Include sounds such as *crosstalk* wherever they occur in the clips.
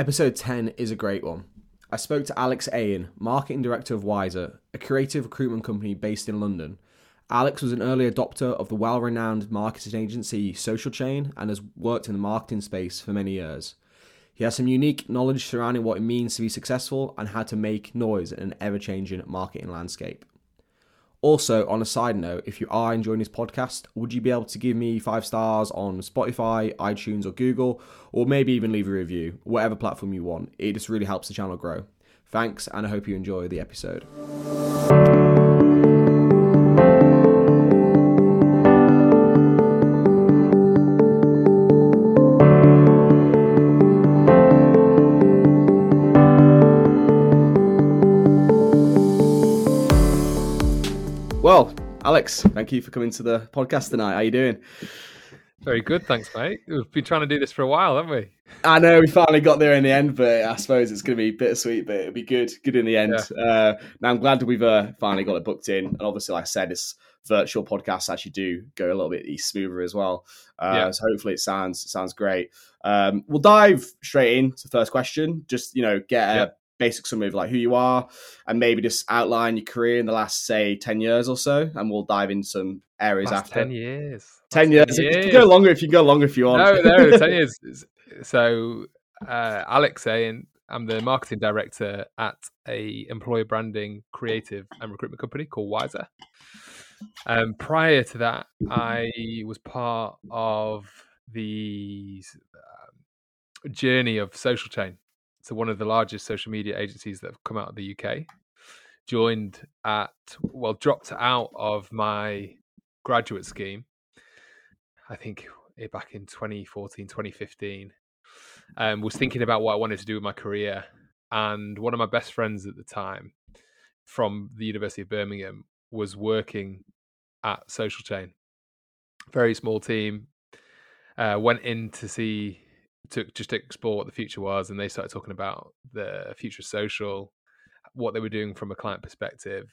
Episode 10 is a great one. I spoke to Alex Ayan, marketing director of Wiser, a creative recruitment company based in London. Alex was an early adopter of the well renowned marketing agency Social Chain and has worked in the marketing space for many years. He has some unique knowledge surrounding what it means to be successful and how to make noise in an ever changing marketing landscape. Also, on a side note, if you are enjoying this podcast, would you be able to give me five stars on Spotify, iTunes, or Google, or maybe even leave a review, whatever platform you want? It just really helps the channel grow. Thanks, and I hope you enjoy the episode. Alex, thank you for coming to the podcast tonight. How are you doing? Very good, thanks, mate. We've been trying to do this for a while, haven't we? I know we finally got there in the end, but I suppose it's going to be bittersweet, but it'll be good, good in the end. Yeah. Uh, now I'm glad we've uh, finally got it booked in, and obviously, like I said, this virtual podcasts actually do go a little bit smoother as well. Uh, yeah. So hopefully, it sounds sounds great. Um, we'll dive straight into the first question. Just you know, get a yeah basic summary of like who you are and maybe just outline your career in the last say 10 years or so and we'll dive in some areas last after. 10 years. 10 years. 10 years. You can go longer if you go longer if you want. No no *laughs* 10 years so uh, alex saying i'm the marketing director at a employer branding creative and recruitment company called wiser. Um, prior to that i was part of the uh, journey of social chain one of the largest social media agencies that have come out of the UK. Joined at well, dropped out of my graduate scheme. I think eh, back in 2014, 2015. Um, was thinking about what I wanted to do with my career, and one of my best friends at the time, from the University of Birmingham, was working at Social Chain. Very small team. Uh, went in to see to just explore what the future was, and they started talking about the future social, what they were doing from a client perspective.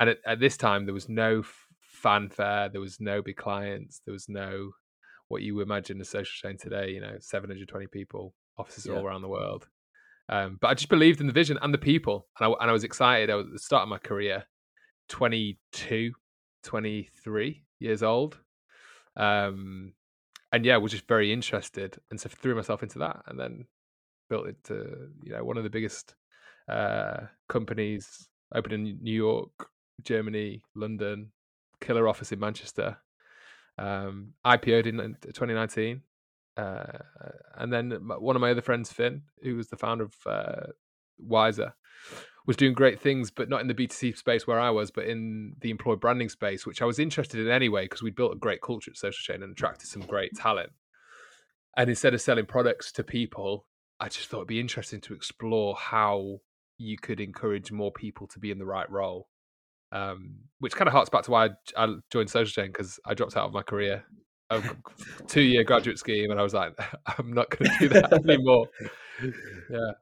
And at, at this time, there was no f- fanfare, there was no big clients, there was no what you imagine a social chain today. You know, 720 people, offices yeah. all around the world. Um, but I just believed in the vision and the people, and I, and I was excited. I was at the start of my career, 22, 23 years old. Um, and yeah, was just very interested, and so threw myself into that, and then built it to you know one of the biggest uh, companies, opened in New York, Germany, London, killer office in Manchester, um, IPO'd in 2019. Uh, and then one of my other friends, Finn, who was the founder of uh, Wiser, was doing great things, but not in the B2C space where I was, but in the employee branding space, which I was interested in anyway, because we built a great culture at Social Chain and attracted some great talent. And instead of selling products to people, I just thought it'd be interesting to explore how you could encourage more people to be in the right role. Um, which kind of harks back to why I, I joined Social Chain because I dropped out of my career, a two year graduate scheme, and I was like, *laughs* I'm not going to do that *laughs* anymore. yeah.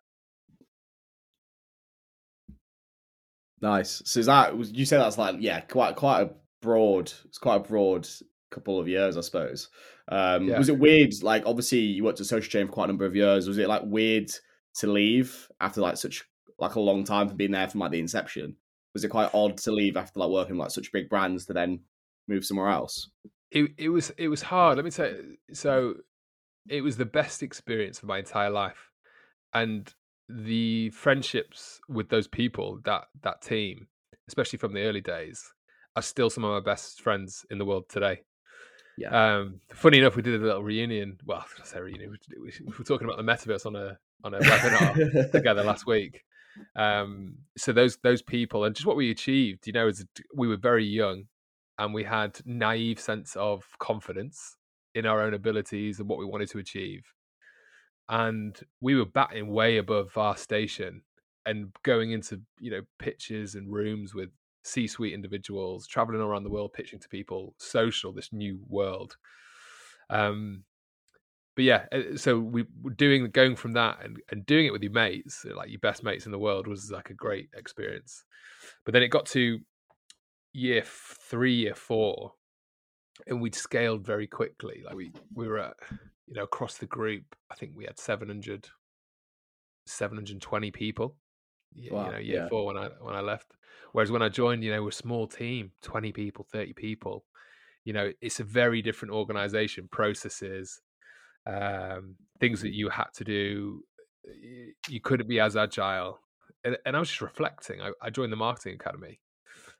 Nice. So is that you say that's like yeah, quite quite a broad. It's quite a broad couple of years, I suppose. Um, yeah. Was it weird? Like obviously you worked at Social Chain for quite a number of years. Was it like weird to leave after like such like a long time for being there from like the inception? Was it quite odd to leave after like working like such big brands to then move somewhere else? It it was it was hard. Let me say so. It was the best experience of my entire life, and the friendships with those people, that that team, especially from the early days, are still some of my best friends in the world today. Yeah. Um, funny enough, we did a little reunion. Well, *laughs* I say reunion. We, we, *laughs* we were talking about the metaverse on a on a webinar *laughs* together last week. Um, so those those people and just what we achieved, you know, is we were very young and we had naive sense of confidence in our own abilities and what we wanted to achieve and we were batting way above our station and going into you know pitches and rooms with c-suite individuals traveling around the world pitching to people social this new world. Um but yeah uh, so we were doing going from that and, and doing it with your mates like your best mates in the world was like a great experience. But then it got to year three year four and we'd scaled very quickly like we we were at you know, across the group, I think we had 700 720 people. y- Wow, You know, year yeah. four when I when I left. Whereas when I joined, you know, we're a small team, 20 people, 30 people. You know, it's a very different organization, processes, um, things that you had to do. y- You couldn't be as agile. And, and I was just reflecting. I, I joined the marketing academy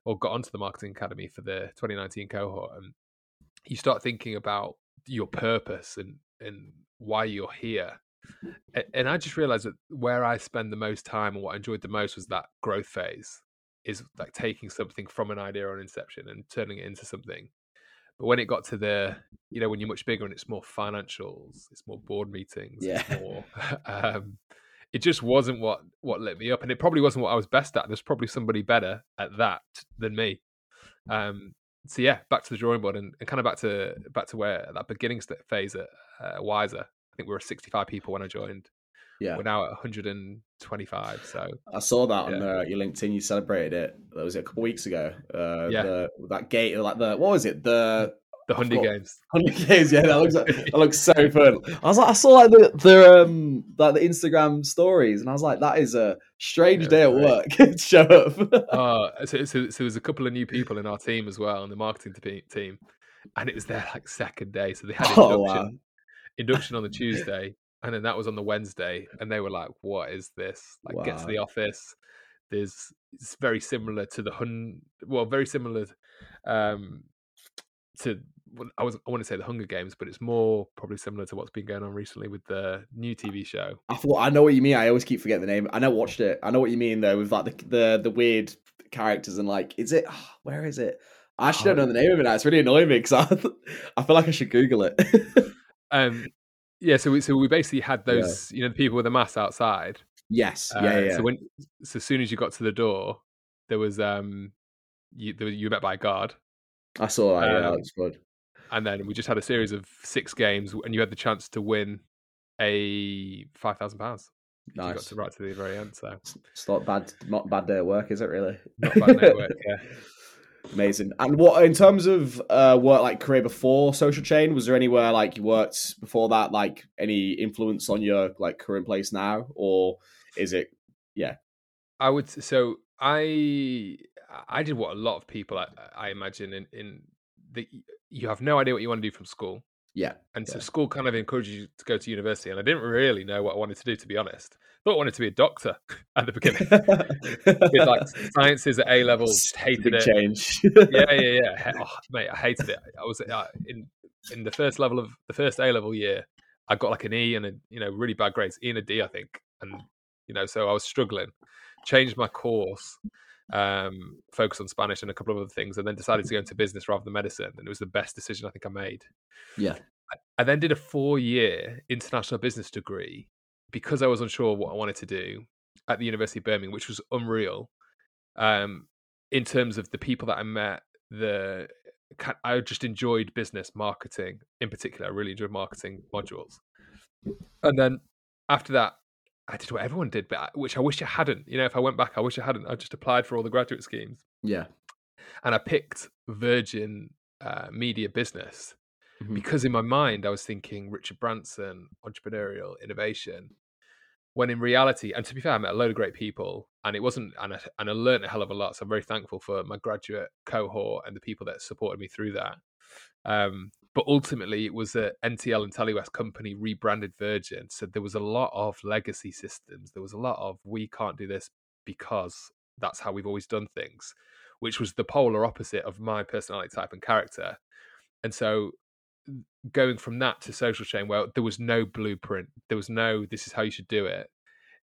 or got onto the marketing academy for the 2019 cohort. And you start thinking about your purpose and, and why you're here. *laughs* And I just realized that where I spend the most time and what I enjoyed the most was that growth phase is like taking something from an idea on inception and turning it into something. But when it got to the, you know, when you're much bigger and it's more financials, it's more board meetings, Yeah. it's more, *laughs* um, it just wasn't what what lit me up, and it probably wasn't what I was best at. There's probably somebody better at that than me. Um, so yeah, back to the drawing board and, and kind of back to back to where that beginning phase at uh, Wiser. I think we were 65 people when I joined. Yeah. We're now at 125. So I saw that on uh, your LinkedIn. You celebrated it. That was it a couple weeks ago. Uh, Yeah. The, that gate, like the what was it? The the Hundy. Games. *laughs* hundred games. Yeah, that looks that looks so fun. I was like, I saw like the the um like the Instagram stories, and I was like, that is a strange Yeah, day at right. work *laughs* to show up. Oh, so, so, so there's a couple of new people in our team as well, in the marketing team, and it was their like second day. So they had induction, *laughs* Oh, wow. induction on the Tuesday, and then that was on the Wednesday, and they were like, "What is this? Like, get to the office." There's it's very similar to the hun, well, very similar um, to I was I want to say the Hunger Games, but it's more probably similar to what's been going on recently with the new TV show. I thought I know what you mean. I always keep forgetting the name. I never watched it. I know what you mean though, with like the the, the weird characters and like, is it? where is it? I actually Oh. don't know the name of it. Now. It's really annoying me because I, *laughs* I feel like I should Google it. Um, yeah, so we so we basically had *laughs* Yeah. those, you know, the people with the masks outside. yes. Uh, yeah. Yeah. So when so as soon as you got to the door, there was um you there, was- you were met by a guard, I saw that. yeah, that um, looks good. And then we just had a series of six games, and you had the chance to win a five thousand pounds. You got to right to the very end, so It's not bad. Not bad day at work, is it? Really? not bad network. Yeah. *laughs* Amazing. And what in terms of uh, work like career before Social Chain? Was there anywhere like you worked before that? Like any influence on your like current place now, or is it? Yeah, I would so I I did what a lot of people I, I imagine in in the you have no idea what you want to do from school. Yeah. And so school kind of encourages you to go to university, and I didn't really know what I wanted to do, to be honest. Thought I wanted to be a doctor *laughs* at the beginning. *laughs* Did like sciences at A level, *laughs* hated Big it. change. Yeah, yeah, yeah. Oh, mate, I hated it. I was uh, in in the first level of the first A level year. I got like an E and a you know really bad grades, E and a D, I think, and you know so I was struggling. Changed my course, um, focused on Spanish and a couple of other things, and then decided to go into business rather than medicine, and it was the best decision I think I made. yeah. I then did a four year international business degree because I was unsure what I wanted to do at the University of Birmingham, which was unreal. Um, in terms of the people that I met, the I just enjoyed business marketing in particular. I really enjoyed marketing modules. And then after that, I did what everyone did, but I, which I wish I hadn't. You know, if I went back, I wish I hadn't. I just applied for all the graduate schemes Yeah. and I picked Virgin uh, Media Business Mhm. because in my mind I was thinking Richard Branson, entrepreneurial innovation. When in reality, and to be fair, I met a load of great people, and it wasn't, and I, and I learned a hell of a lot. So I'm very thankful for my graduate cohort and the people that supported me through that. Um, but ultimately, it was a NTL and Telewest company rebranded Virgin, so there was a lot of legacy systems. There was a lot of we can't do this because that's how we've always done things which was the polar opposite of my personality type and character. And so going from that to social chain where there was no blueprint, there was no this is how you should do it.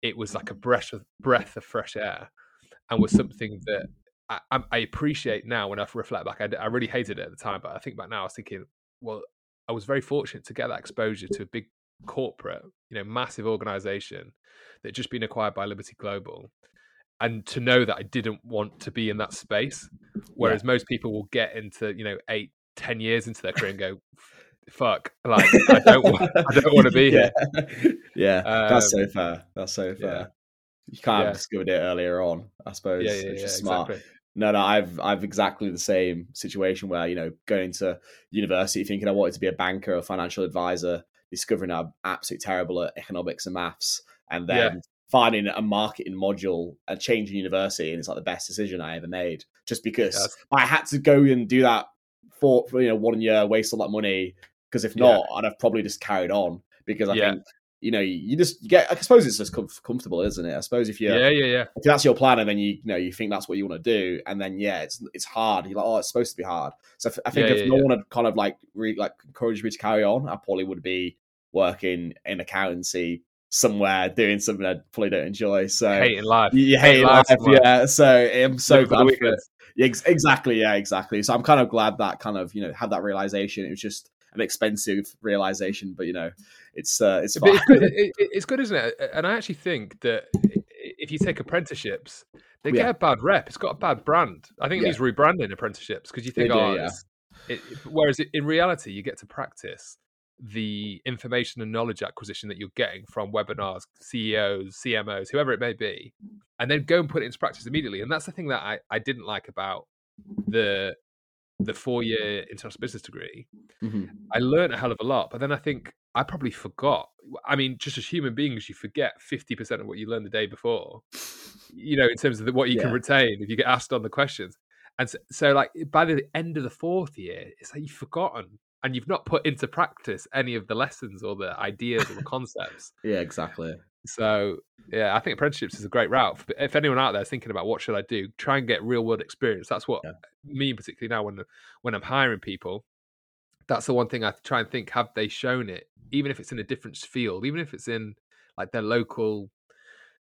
It was like a mm-hmm. breath of breath of fresh air and was something that I, I I appreciate now when I reflect back. I really hated it at the time, but I think back now, I was thinking, well, I was very fortunate to get that exposure to a big corporate, you know, massive organization that had just been acquired by Liberty Global, and to know that I didn't want to be in that space. Whereas most people will get into, you know, eight, ten years into their career and go, "Fuck, like I don't, want, I don't want to *laughs* be here." yeah. *laughs* yeah. That's so Um, fair. That's so fair. yeah. You can't Yeah. have discovered it earlier on, I suppose. Yeah, yeah, which yeah, is smart. exactly. No, no, I've I've exactly the same situation where you know going to university thinking I wanted to be a banker or financial advisor, discovering I'm absolutely terrible at economics and maths, and then Yeah. finding a marketing module and changing university, and it's like the best decision I ever made. Just because Yes. I had to go and do that for, for you know one year, waste all that money. Because if not, I'd have probably just carried on. Because I Yeah. think you know you just get. I suppose it's just comf- comfortable, isn't it? I suppose if you Yeah, yeah, yeah. if that's your plan and then you, you know you think that's what you want to do and then yeah it's it's hard you're like oh it's supposed to be hard so i think Yeah, if yeah, no yeah. one had kind of like re, like encouraged me to carry on i probably would be working in accountancy somewhere doing something i probably don't enjoy so Hating life. you, Hate hate life life, yeah so i'm so glad for it. Yeah, ex- exactly yeah exactly so i'm kind of glad that kind of you know had that realization it was just an expensive realization but you know it's uh it's it's, good, it- it- it's good, isn't it? And I actually think that if you take apprenticeships, they Yeah. get a bad rep. It's got a bad brand. I think it Yeah. needs rebranding apprenticeships because you think, do, oh, yeah. it- whereas in reality, you get to practice the information and knowledge acquisition that you're getting from webinars, CEOs, CMOs, whoever it may be, and then go and put it into practice immediately. And that's the thing that I, I didn't like about the the four year international business degree Mhm. I learned a hell of a lot, but then I think I probably forgot. I mean, just as human beings, you forget fifty percent of what you learned the day before. You know, in terms of the, what you can retain if you get asked on the questions. And so, so, like by the end of the fourth year, it's like you've forgotten and you've not put into practice any of the lessons or the ideas or the concepts. yeah exactly So, yeah, I think apprenticeships is a great route. If- If anyone out there is thinking about what should I do, try and get real world experience. That's what Yeah. me particularly now when when I'm hiring people. That's the one thing I try and think: have they shown it? Even if it's in a different field, even if it's in like their local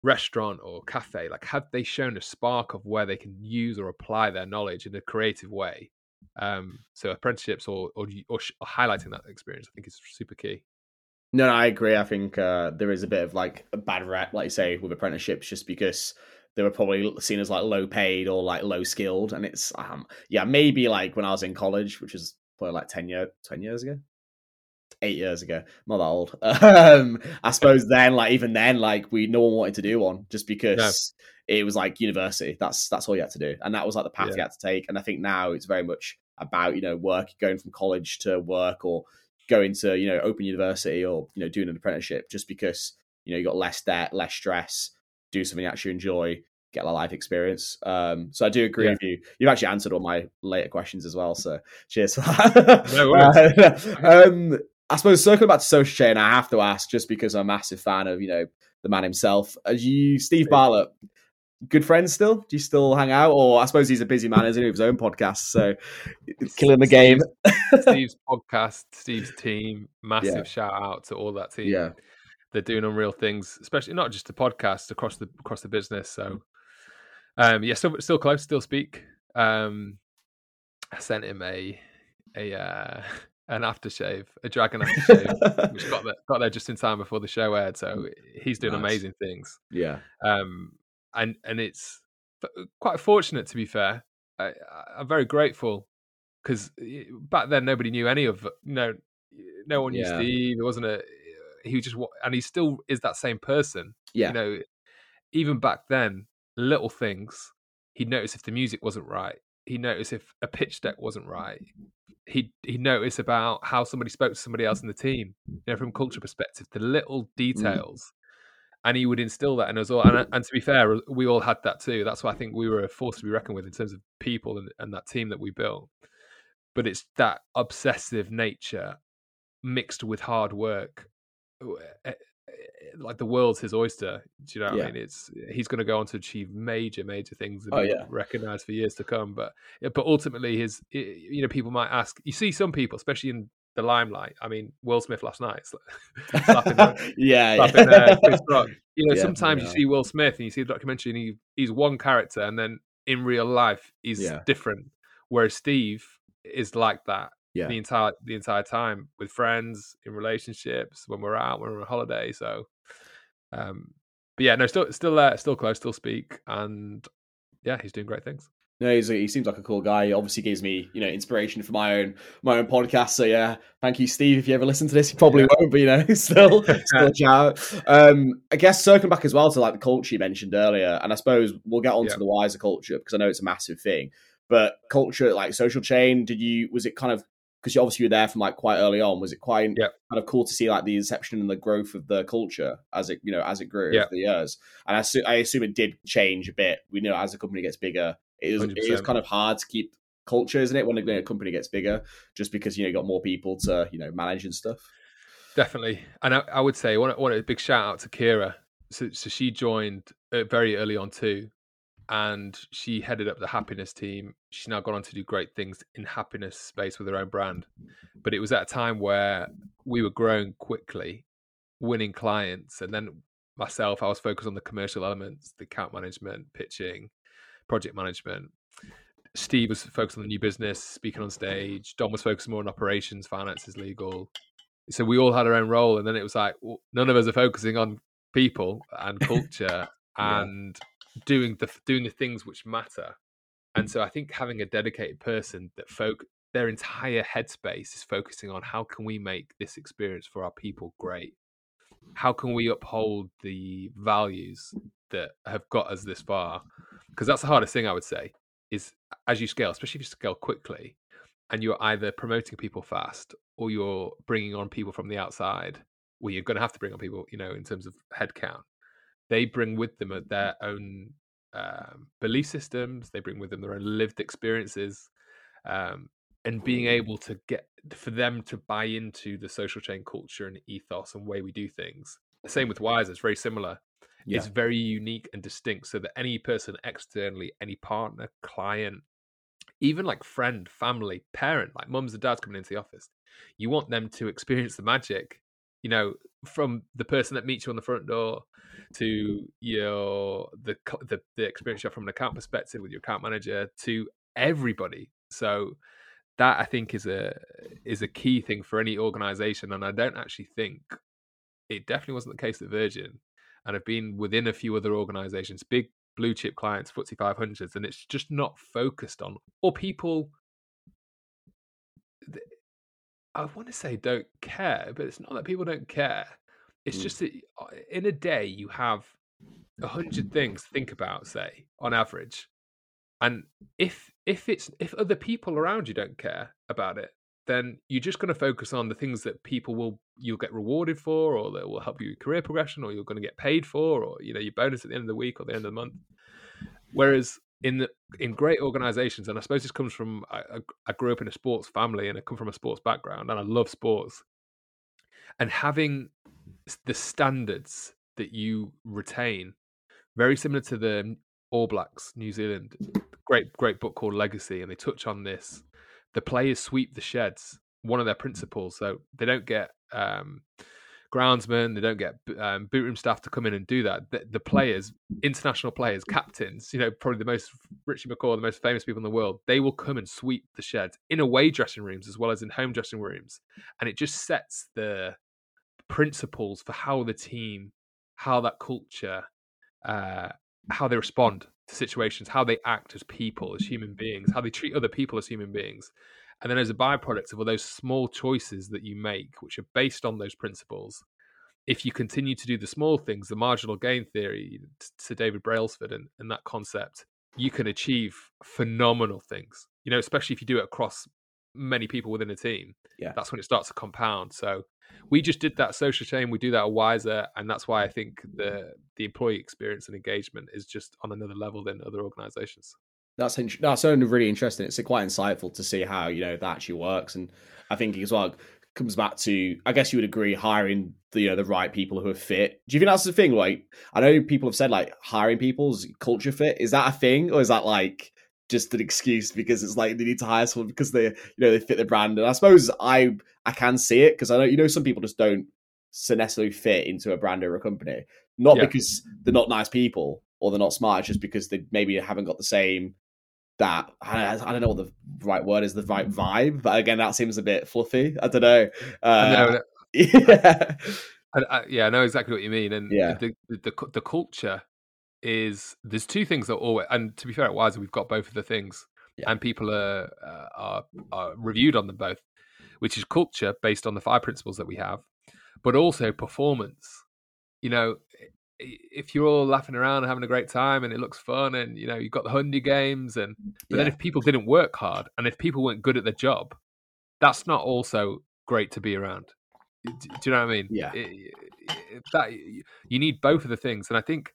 restaurant or cafe, like have they shown a spark of where they can use or apply their knowledge in a creative way? Um, so apprenticeships or or, or, sh- or highlighting that experience, I think is super key. No, no, I agree. I think uh, there is a bit of like a bad rep, like you say, with apprenticeships, just because they were probably seen as like low paid or like low skilled. And it's, um, yeah, maybe like when I was in college, which is probably like 10, year, 10 years ago, eight years ago, not that old. *laughs* Um, I suppose then, like, even then, like, we no one wanted to do one just because it was like university. That's that's all you had to do. And that was like the path Yeah. you had to take. And I think now it's very much about, you know, work, going from college to work or going to you know open university or you know doing an apprenticeship just because you know you got less debt less stress do something you actually enjoy get a life experience. Um so i do agree Yeah. with you. You've actually answered all my later questions as well so cheers for that. No. *laughs* Uh, um i suppose circling back to social chain i have to ask just because i'm a massive fan of you know the man himself. As you steve bartlett good friends still do you still hang out or i suppose he's a busy man isn't he with his own podcast so it's killing the game *laughs* Steve's podcast, Steve's team, massive Yeah. shout out to all that team. yeah They're doing unreal things, especially not just the podcast across the across the business. So um yeah, still still close, still speak. Um I sent him a a uh *laughs* an aftershave, a dragon aftershave, which got there, got there just in time before the show aired. So *laughs* he's doing Nice. amazing things. yeah Um and and it's uh, quite fortunate to be fair. I, I'm very grateful because back then nobody knew any of no no one knew Yeah. Steve. It wasn't a he was just and he still is that same person. yeah You know, even back then, little things he'd notice if the music wasn't right. He'd notice if a pitch deck wasn't right. He he notice about how somebody spoke to somebody else in the team. You know, from a culture perspective, the little mm. details. And he would instill that in us all. And, uh, and to be fair, uh, we all had that too. That's why I think we were a force to be reckoned with in terms of people and, and that team that we built. But it's that obsessive nature mixed with hard work. w- eh, eh, eh Like the world's his oyster. Do you know what Yeah. I mean? It's he's going to go on to achieve major, major things and Oh, be yeah. recognized for years to come. But eh, but ultimately, his eh, you know people might ask. You see some people, especially in the limelight. I mean, Will Smith last night. *laughs* slapping the- *laughs* yeah, slapping, yeah. uh, You know, *laughs* Yeah, sometimes yeah. you see Will Smith and you see the documentary and he, he's one character, and then in real life he's Yeah. different. Whereas Steve is like that the entire the entire time with friends, in relationships, when we're out, when we're on holiday. So, um, but yeah, no, still still there, still close, still speak, and yeah, he's doing great things. No, he's a, he seems like a cool guy. He obviously gives me, you know, inspiration for my own my own podcast. So yeah, thank you, Steve. If you ever listen to this, you probably Yeah. won't, but you know, *laughs* still *laughs* still a shout. Um, I guess circling back as well to like the culture you mentioned earlier, and I suppose we'll get on to Yeah. the wiser culture because I know it's a massive thing. But culture, like social chain, did you was it kind of because you obviously were there from like quite early on. Was it quite Yep. kind of cool to see like the inception and the growth of the culture as it you know as it grew Yeah. over the years? And I, assu- I assume it did change a bit. We know as the company gets bigger, it is, it is kind of hard to keep culture, isn't it? When a, company gets bigger, just because you know you got more people to you know manage and stuff. Definitely, and I, I would say one one a big shout out to Kira. So, so she joined uh, very early on too, and she headed up the happiness team. She's now gone on to do great things in happiness space with her own brand. But it was at a time where we were growing quickly, winning clients, and then myself, I was focused on the commercial elements, the account management, pitching, project management. Steve was focused on the new business, speaking on stage. Don was focused more on operations, finances, legal so we all had our own role and then it was like well, none of us are focusing on people and *laughs* culture Yeah. and doing the doing the things which matter and so i think having a dedicated person that folk their entire headspace is focusing on how can we make this experience for our people great how can we uphold the values that have got us this far because that's the hardest thing i would say is as you scale especially if you scale quickly and you're either promoting people fast or you're bringing on people from the outside well you're going to have to bring on people you know in terms of headcount. They bring with them their own um, belief systems they bring with them their own lived experiences um, and being able to get for them to buy into the social chain culture and ethos and way we do things. The same with wise it's very similar Yeah. it's very unique and distinct so that any person externally any partner client even like friend family parent like mums and dads coming into the office you want them to experience the magic you know from the person that meets you on the front door to your the the, the experience you have from an account perspective with your account manager to everybody so that i think is a is a key thing for any organization and i don't actually think it definitely wasn't the case at virgin and i've been within a few other organizations big blue chip clients FTSE 500s and it's just not focused on or people i want to say don't care but it's not that people don't care it's Mm. just that uh, in a day you have a hundred things to think about say on average and if if it's if other people around you don't care about it then you're just going to focus on the things that people will you'll get rewarded for or that will help you career progression or you're going to get paid for or you know your bonus at the end of the week or the end of the month. Whereas in the in great organizations and i suppose this comes from I- I grew up in a sports family and i come from a sports background and i love sports. And having the standards that you retain very similar to the all blacks new zealand great great book called legacy and they touch on this the players sweep the sheds one of their principles so they don't get um groundsmen they don't get um, boot room staff to come in and do that. The, the players international players captains you know probably the most richie mccaw the most famous people in the world they will come and sweep the sheds in away dressing rooms as well as in home dressing rooms and it just sets the principles for how the team how that culture uh how they respond situations how they act as people as mm-hmm. human beings how they treat other people as human beings. And then as a byproduct of all those small choices that you make which are based on those principles if you continue to do the small things the marginal gain theory to david brailsford and, and that concept you can achieve phenomenal things. You know especially if you do it across many people within a team Yeah. that's when it starts to compound so we just did that social chain we do that at wiser and that's why i think the the employee experience and engagement is just on another level than other organizations That's that's only really interesting. It's uh, quite insightful to see how you know that actually works, and I think as well comes back to I guess you would agree hiring the you know the right people who are fit. Do you think that's the thing? Like I know people have said like hiring people's culture fit. Is that a thing, or is that like just an excuse because it's like they need to hire someone because they you know they fit the brand? And I suppose I I can see it because I know you know some people just don't necessarily fit into a brand or a company, not Yeah. because they're not nice people or they're not smart, it's just because they maybe haven't got the same that I don't, I don't know what the right word is, the right vibe. But again, that seems a bit fluffy. I don't know. I know, Uh, *laughs* yeah, I, I, yeah, I know exactly what you mean, and Yeah. the, the the the culture is there's two things that always, and to be fair, at Wiser we've got both of the things, Yeah. and people are, uh, are are reviewed on them both, which is culture based on the five principles that we have, but also performance. You know, if you're all laughing around and having a great time and it looks fun, and you know you've got the Hundy games, and but then if people didn't work hard and if people weren't good at their job, that's not also great to be around. Do, do you know what I mean? Yeah. It- it- that you need both of the things, and I think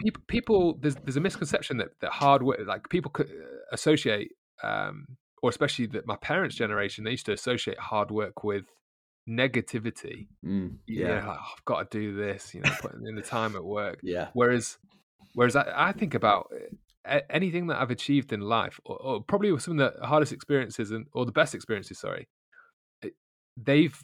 people people there's there's a misconception that that hard work like people could uh, associate um or especially that my parents' generation they used to associate hard work with negativity. Mm, Yeah, yeah, like, "Oh, I've got to do this, you know, putting in the time at work. *laughs* yeah, Whereas, whereas I, I think about uh, anything that I've achieved in life, or, or probably some of the hardest experiences and or the best experiences. Sorry, they've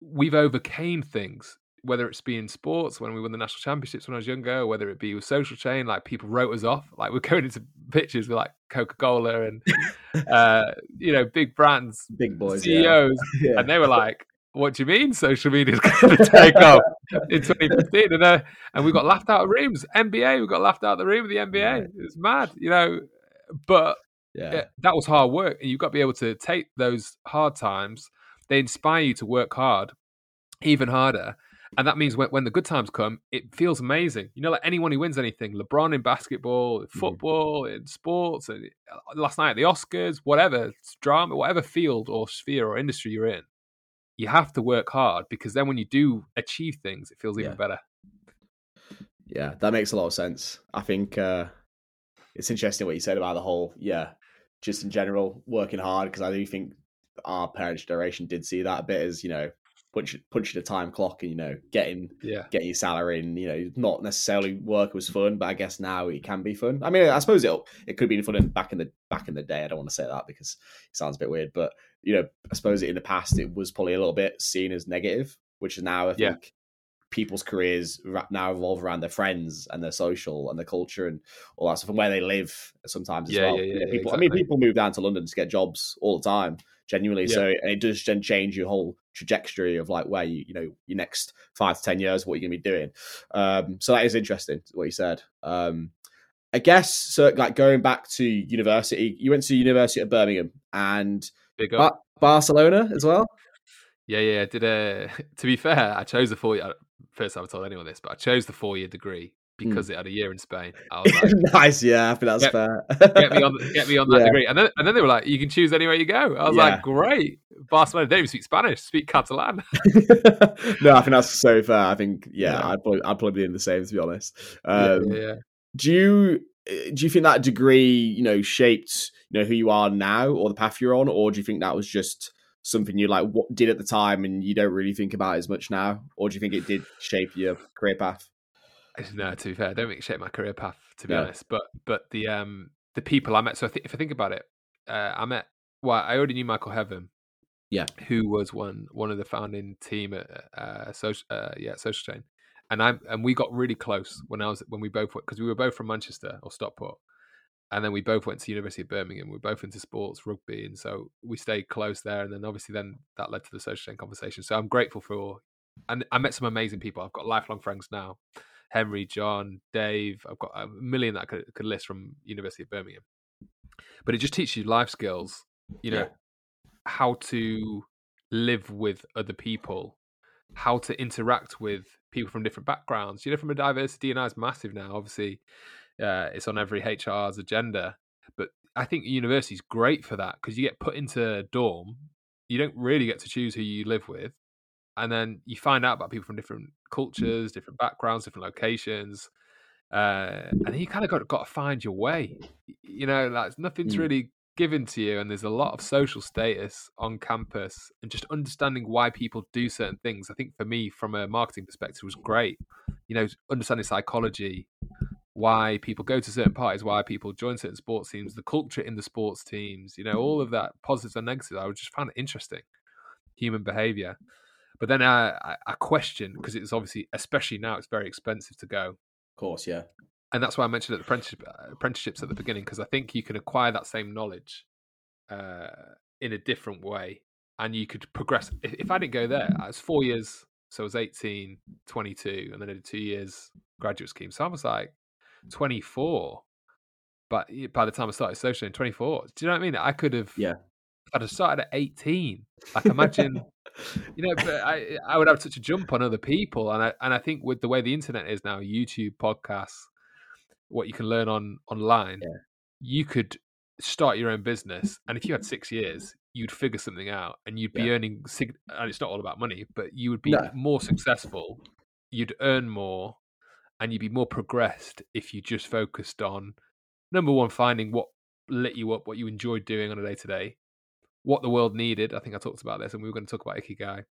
we've overcame things. Whether it's be in sports when we won the national championships when I was younger, whether it be with social chain, like people wrote us off, like we're going into pictures with like Coca Cola and *laughs* uh, you know big brands, big boys. CEOs, *laughs* Yeah. and they were like, "What do you mean social media is *laughs* going to take off in 2015?" And uh, and we got laughed out of rooms. NBA, we got laughed out of the room with the NBA. Right. It's mad, you know. But yeah, yeah, that was hard work, and you've got to be able to take those hard times. They inspire you to work hard, even harder. And that means when, when the good times come, it feels amazing. You know, like anyone who wins anything, LeBron in basketball, in football, in sports, and uh, last night at the Oscars, whatever it's drama, whatever field or sphere or industry you're in, you have to work hard because then when you do achieve things, it feels even Yeah. better. Yeah, that makes a lot of sense. I think uh, it's interesting what you said about the whole, yeah, just in general, working hard, because I do think our parents' generation did see that a bit as, you know, punch, punching a time clock and, you know, getting Yeah. getting your salary and, you know, not necessarily work was fun, but I guess now it can be fun. I mean, I suppose it it could be fun in, back in the back in the day. I don't want to say that because it sounds a bit weird, but, you know, I suppose in the past it was probably a little bit seen as negative, which is now, I Yeah. think, people's careers now revolve around their friends and their social and their culture and all that stuff and where they live sometimes as Yeah, well. yeah, yeah, people, I mean, people move down to London to get jobs all the time, genuinely. Yeah. So and it does then change your whole trajectory of like where you, you know, your next five to ten years, what you're going to be doing. Um, so that is interesting what you said. Um, I guess so. Like going back to university, you went to University of Birmingham and Big up. Ba- Barcelona as well. Yeah, yeah. I Did a *laughs* to be fair, I chose the four. year First, I told anyone this, but I chose the four-year degree because it had a year in Spain. I was like, *laughs* nice, yeah. I think that's Get- fair. get me on, get me on that *laughs* Yeah. degree, and then and then they were like, you can choose anywhere you go. I was Yeah. like, great. Barcelona, they don't even speak Spanish, speak Catalan. *laughs* no, I think that's so fair. I think yeah, Yeah. I'd probably I'd probably be in the same to be honest. Um, yeah, yeah. Do you uh, do you think that degree you know shaped you know who you are now or the path you're on, or do you think that was just something you like what did at the time and you don't really think about as much now, or do you think it did shape your career path? No, to be fair, I don't it shaped my career path, to be No. honest. But but the um the people I met. So I think if I think about it, uh, I met. Well, I already knew Michael Heaven. Yeah. who was one one of the founding team at uh, social uh, yeah social chain, and I and we got really close when I was when we both because we were both from Manchester or Stockport, and then we both went to University of Birmingham. We are both into sports, rugby, and so we stayed close there. And then obviously then that led to the social chain conversation. So I'm grateful for, and I met some amazing people. I've got lifelong friends now. Henry, John, Dave. I've got a million that I could, could list from University of Birmingham. But it just teaches you life skills. You know Yeah. how to live with other people, how to interact with people from different backgrounds. You know, from a diversity and is massive now. Obviously, uh, it's on every HR's agenda. But I think university is great for that because you get put into a dorm. You don't really get to choose who you live with, and then you find out about people from different cultures, different backgrounds, different locations. Uh, and you kind of got got to find your way. You know, like nothing's Mm. really given to you, and there's a lot of social status on campus, and just understanding why people do certain things. I think for me, from a marketing perspective, was great. You know, understanding psychology, why people go to certain parties, why people join certain sports teams, the culture in the sports teams. You know, all of that, positives and negatives. I would just found it interesting, human behavior. But then I, I, question because it's obviously, especially now, it's very expensive to go Of course, yeah. and that's why I mentioned at the apprenticeship, uh, apprenticeships at the beginning because I think you can acquire that same knowledge uh, in a different way, and you could progress. If, if I didn't go there, I was four years, so I was 18, 22, and then I did two years graduate scheme. So I was like 24, but by the time I started social in 24, do you know what I mean? I could have, Yeah. I'd have started at 18. Like imagine. you know, but I *laughs* I would have such a jump on other people, and I and I think with the way the internet is now, YouTube, podcasts, what you can learn on online, Yeah. you could start your own business, *laughs* and if you had six years, you'd figure something out and you'd be Yeah. earning sig- and it's not all about money but you would be No. more successful you'd earn more and you'd be more progressed if you just focused on number one finding what lit you up what you enjoyed doing on a day to day what the world needed i think i talked about this and we were going to talk about ikigai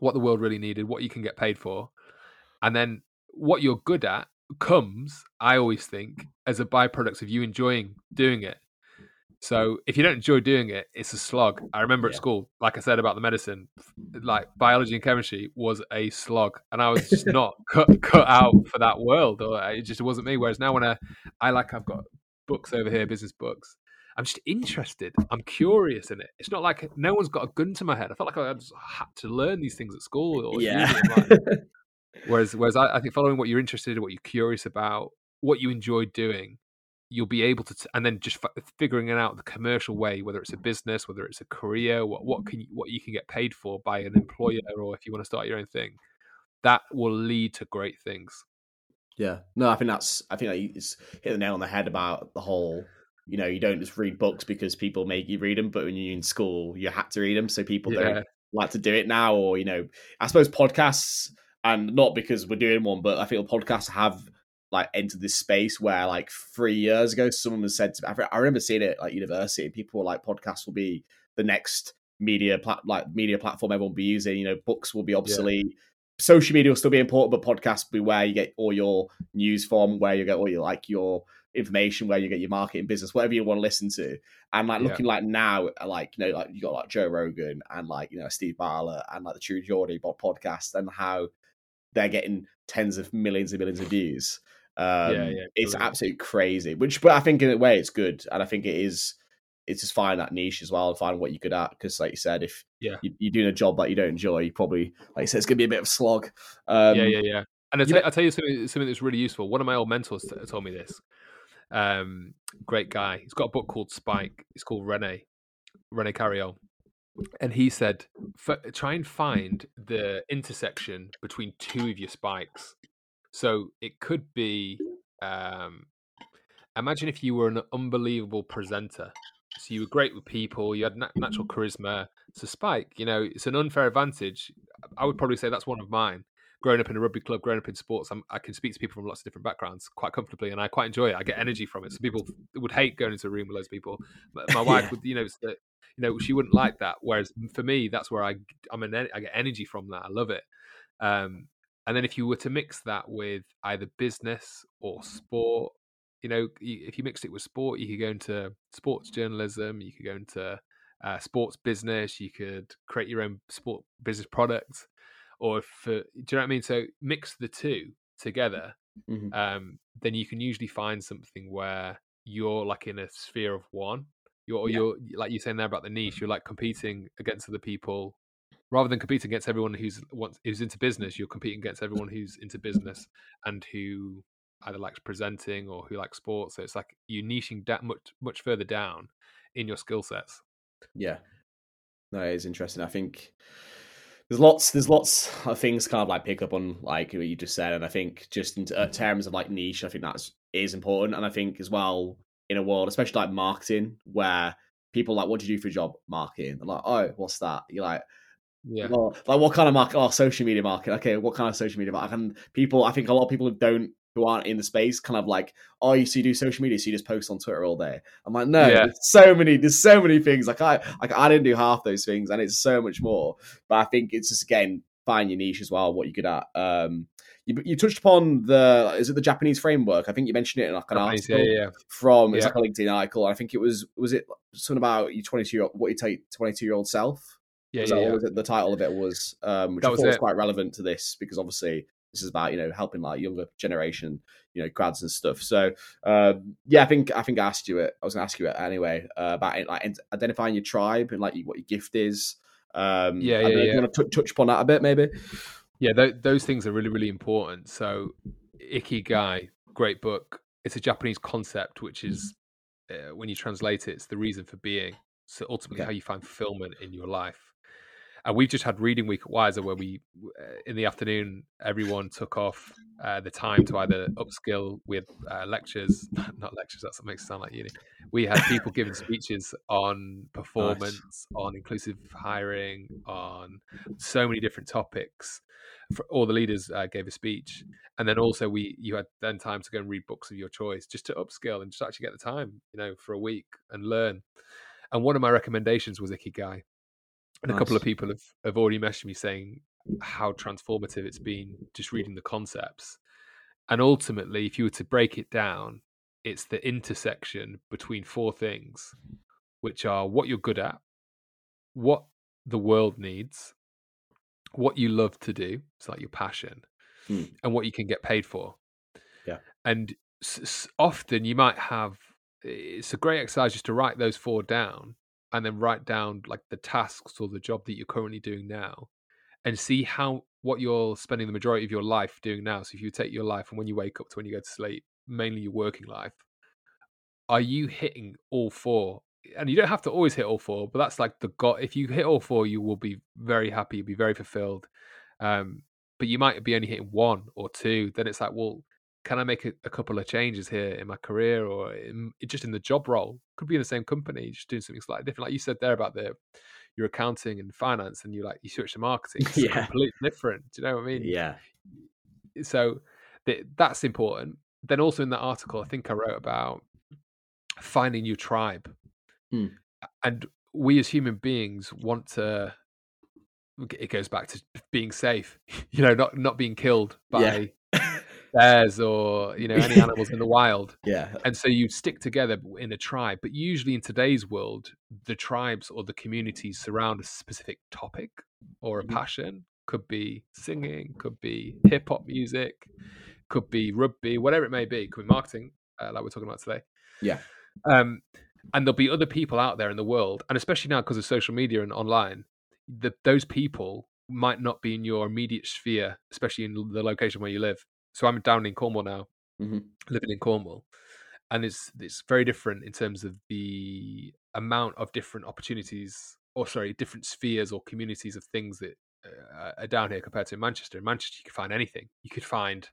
what the world really needed what you can get paid for and then what you're good at comes i always think as a byproduct of you enjoying doing it so if you don't enjoy doing it, it's a slog. I remember at school, like I said about the medicine, like biology and chemistry was a slog, and I was just not *laughs* cut cut out for that world, or uh, it just wasn't me. Whereas now, when I I like, I've got books over here, business books. I'm just interested. I'm curious in it. It's not like no one's got a gun to my head. I felt like I just had to learn these things at school or Yeah. uni. I'm like- *laughs* Whereas, whereas I, I think following what you're interested in, what you're curious about, what you enjoy doing, you'll be able to, t- and then just f- figuring it out the commercial way, whether it's a business, whether it's a career, what what can you, what you can get paid for by an employer, or if you want to start your own thing, that will lead to great things. Yeah, no, I think that's I think that it's hit the nail on the head about the whole. You know, you don't just read books because people make you read them, but when you're in school, you had to read them, so people Yeah. don't like to do it now. Or you know, I suppose podcasts, and not because we're doing one, but I feel podcasts have like entered this space where like three years ago, someone was said to. I re- I remember seeing it at, like university, people were like, podcasts will be the next media plat- like media platform everyone will be using. You know, books will be obsolete. Social media will still be important, but podcasts will be where you get all your news from, where you get all your like your information, where you get your marketing business, whatever you want to listen to. And like Yeah. looking like now, like you know, like you got like Joe Rogan and like you know Steve Bartlett and like the True Geordie podcast, and how they're getting tens of millions and millions of views. Um, Yeah, yeah, it's absolutely crazy. Which, but I think in a way, it's good, and I think it is. It's just find that niche as well and find what you're good at. Because, like you said, if Yeah. you, you're doing a job that you don't enjoy, you probably, like you said, it's gonna be a bit of a slog. Um, yeah, yeah, yeah. And I you tell, know- I tell you something, something that's really useful. One of my old mentors t- told me this. Um, great guy. He's got a book called Spike. It's called Rene, Rene Carayol. And he said, try and find the intersection between two of your spikes. So it could be, um, imagine if you were an unbelievable presenter. So you were great with people, you had na- natural charisma. So Spike, you know, it's an unfair advantage. I would probably say that's one of mine. Growing up in a rugby club, growing up in sports, I'm, I can speak to people from lots of different backgrounds quite comfortably, and I quite enjoy it. I get energy from it. So people would hate going into a room with those people. But my *laughs* wife Yeah. would, you know, it's you know, she wouldn't like that. Whereas for me, that's where I I'm an I get energy from that. I love it. Um, and then if you were to mix that with either business or sport, you know, if you mixed it with sport, you could go into sports journalism, you could go into uh, sports business, you could create your own sport business product, or if uh, do you know what I mean? So mix the two together, Mhm. um, then you can usually find something where you're like in a sphere of one. You're, Yeah. you're like you're saying there about the niche. You're like competing against other people, rather than competing against everyone who's wants who's into business. You're competing against everyone who's into business and who either likes presenting or who likes sports. So it's like you're niching that much much further down in your skill sets. Yeah. No, it is interesting. I think there's lots there's lots of things kind of like pick up on like what you just said, and I think just in terms of like niche, I think that's is important, and I think as well in a world, especially like marketing, where people like, what do you do for a job? Marketing. They're like, oh, what's that? You're like, Yeah, well, like what kind of market? Oh, social media market. Okay, what kind of social media market? And people, I think a lot of people don't who aren't in the space kind of like, oh, you so you do social media, so you just post on Twitter all day. I'm like, no, Yeah. there's so many, there's so many things. Like I, like I didn't do half those things, and it's so much more. But I think it's just again find your niche as well, what you're good at. Um, you, you touched upon the is it the Japanese framework? I think you mentioned it in like an Japanese, article yeah, yeah, yeah. from it's Yeah. like a LinkedIn article. I think it was was it something about your 22 year what you take 22 year old self. yeah, Was yeah, that yeah. was it? The title of it was, um, which That I was thought was it. quite relevant to this because obviously this is about you know helping like younger generation, you know, grads and stuff. So um, yeah, I think I think I asked you it. I was going to ask you it anyway uh, about it, like identifying your tribe and like what your gift is. Um, Yeah, yeah, know yeah. You want to t- touch upon that a bit, maybe? yeah th- those things are really really important so ikigai great book it's a japanese concept which is uh, when you translate it it's the reason for being so ultimately Okay. how you find fulfillment in your life and we've just had reading week at Wiser where we, uh, in the afternoon, everyone took off uh, the time to either upskill with uh, lectures, *laughs* not lectures. That's what makes it sound like uni. We had people *laughs* giving speeches on performance, nice. on inclusive hiring, on so many different topics. For all the leaders uh, gave a speech, and then also we you had then time to go and read books of your choice, just to upskill and just actually get the time, you know, for a week and learn. And one of my recommendations was Ikigai and nice. a couple of people have, have already messaged me saying how transformative it's been just reading the concepts. And ultimately, if you were to break it down, it's the intersection between four things, which are what you're good at, what the world needs, what you love to do, it's like your passion, hmm. and what you can get paid for. Yeah. And s- often you might have, it's a great exercise just to write those four down and then write down like the tasks or the job that you're currently doing now and see how what you're spending the majority of your life doing now. So if you take your life and when you wake up to when you go to sleep mainly your working life are you hitting all four? And you don't have to always hit all four but that's like the god if you hit all four you will be very happy you'll be very fulfilled um but you might be only hitting one or two. Then it's like well can I make a, a, couple of changes here in my career or in, just in the job role? Could be in the same company, just doing something slightly different. Like you said there about the your accounting and finance, and you like you switch to *laughs* marketing. It's yeah. completely different. Do you know what I mean? Yeah. So th- that's important. Then also in that article, I think I wrote about finding your tribe, hmm. and we as human beings want to. It goes back to being safe, *laughs* you know, not not being killed by. Yeah bears or you know any *laughs* animals in the wild. Yeah. And so you stick together in a tribe, but usually in today's world, the tribes or the communities surround a specific topic or a mm-hmm. passion. Could be singing, could be hip hop music, could be rugby, whatever it may be. Could be marketing, uh, like we're talking about today. Yeah. Um, and there'll be other people out there in the world, and especially now because of social media and online, that those people might not be in your immediate sphere, especially in the location where you live so I'm down in Cornwall now, mm-hmm. living in Cornwall, and it's it's very different in terms of the amount of different opportunities, or sorry, different spheres or communities of things that uh, are down here compared to Manchester. In Manchester, you could find anything. You could find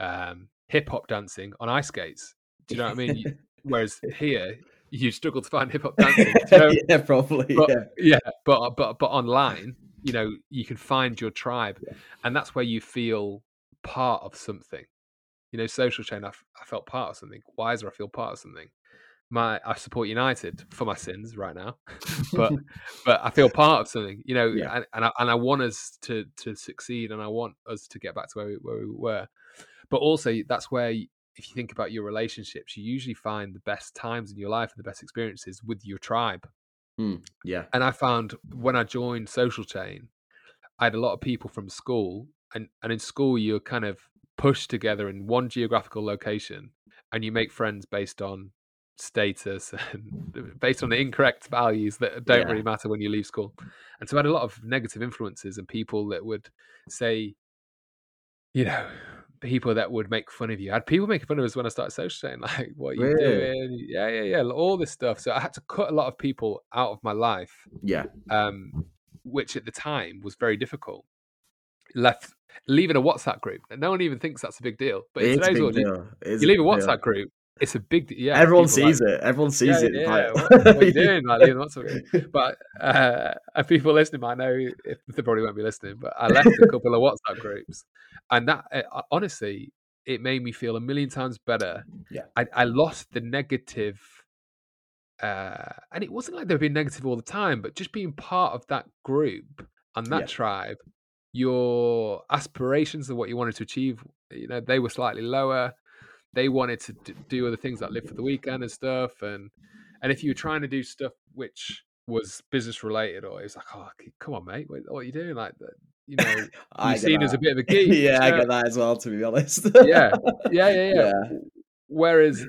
um, hip hop dancing on ice skates. Do you know what I mean? Whereas *laughs* here, you struggle to find hip hop *laughs* dancing. You know? yeah, probably. But, yeah. yeah, but but but online, you know, you can find your tribe, yeah. and that's where you feel part of something. You know, social chain, I, f- I felt part of something. Wiser, I feel part of something. My, I support United for my sins right now, *laughs* but *laughs* but I feel part of something. You know, yeah. and and I, and I want us to to succeed, and I want us to get back to where we, where we were. But also, that's where if you think about your relationships, you usually find the best times in your life and the best experiences with your tribe. Mm, yeah. And I found when I joined Social Chain, I had a lot of people from school and and in school you're kind of pushed together in one geographical location and you make friends based on status *laughs* and based on the incorrect values that don't yeah. really matter when you leave school. And so I had a lot of negative influences and people that would say, you know, people that would make fun of you. I had people making fun of us when I started socializing, *laughs* like, what are you really? doing? Yeah, yeah, yeah. All this stuff. So I had to cut a lot of people out of my life. Yeah. Um, which at the time was very difficult left leaving a WhatsApp group. No one even thinks that's a big deal. But in today's world, you, you leave a WhatsApp deal. group, it's a big deal. yeah. Everyone sees like, it. Everyone sees yeah, it. Yeah, like... what, what, are you *laughs* doing? Like leaving WhatsApp group. But uh, and *laughs* people listening might know if they probably won't be listening. But I left a couple of WhatsApp groups, and that uh, honestly, it made me feel a million times better. Yeah, I, I lost the negative. Uh, and it wasn't like they were being negative all the time, but just being part of that group and that yeah. tribe your aspirations of what you wanted to achieve, you know, they were slightly lower. They wanted to do other things like live for the weekend and stuff, and and if you were trying to do stuff which was business related, or it was like, oh, come on, mate, what, what are you doing? Like, you know, *laughs* you seen as a bit of a *laughs* geek. yeah, I get that as well. To be honest. yeah, yeah, yeah, yeah. *laughs* yeah. Whereas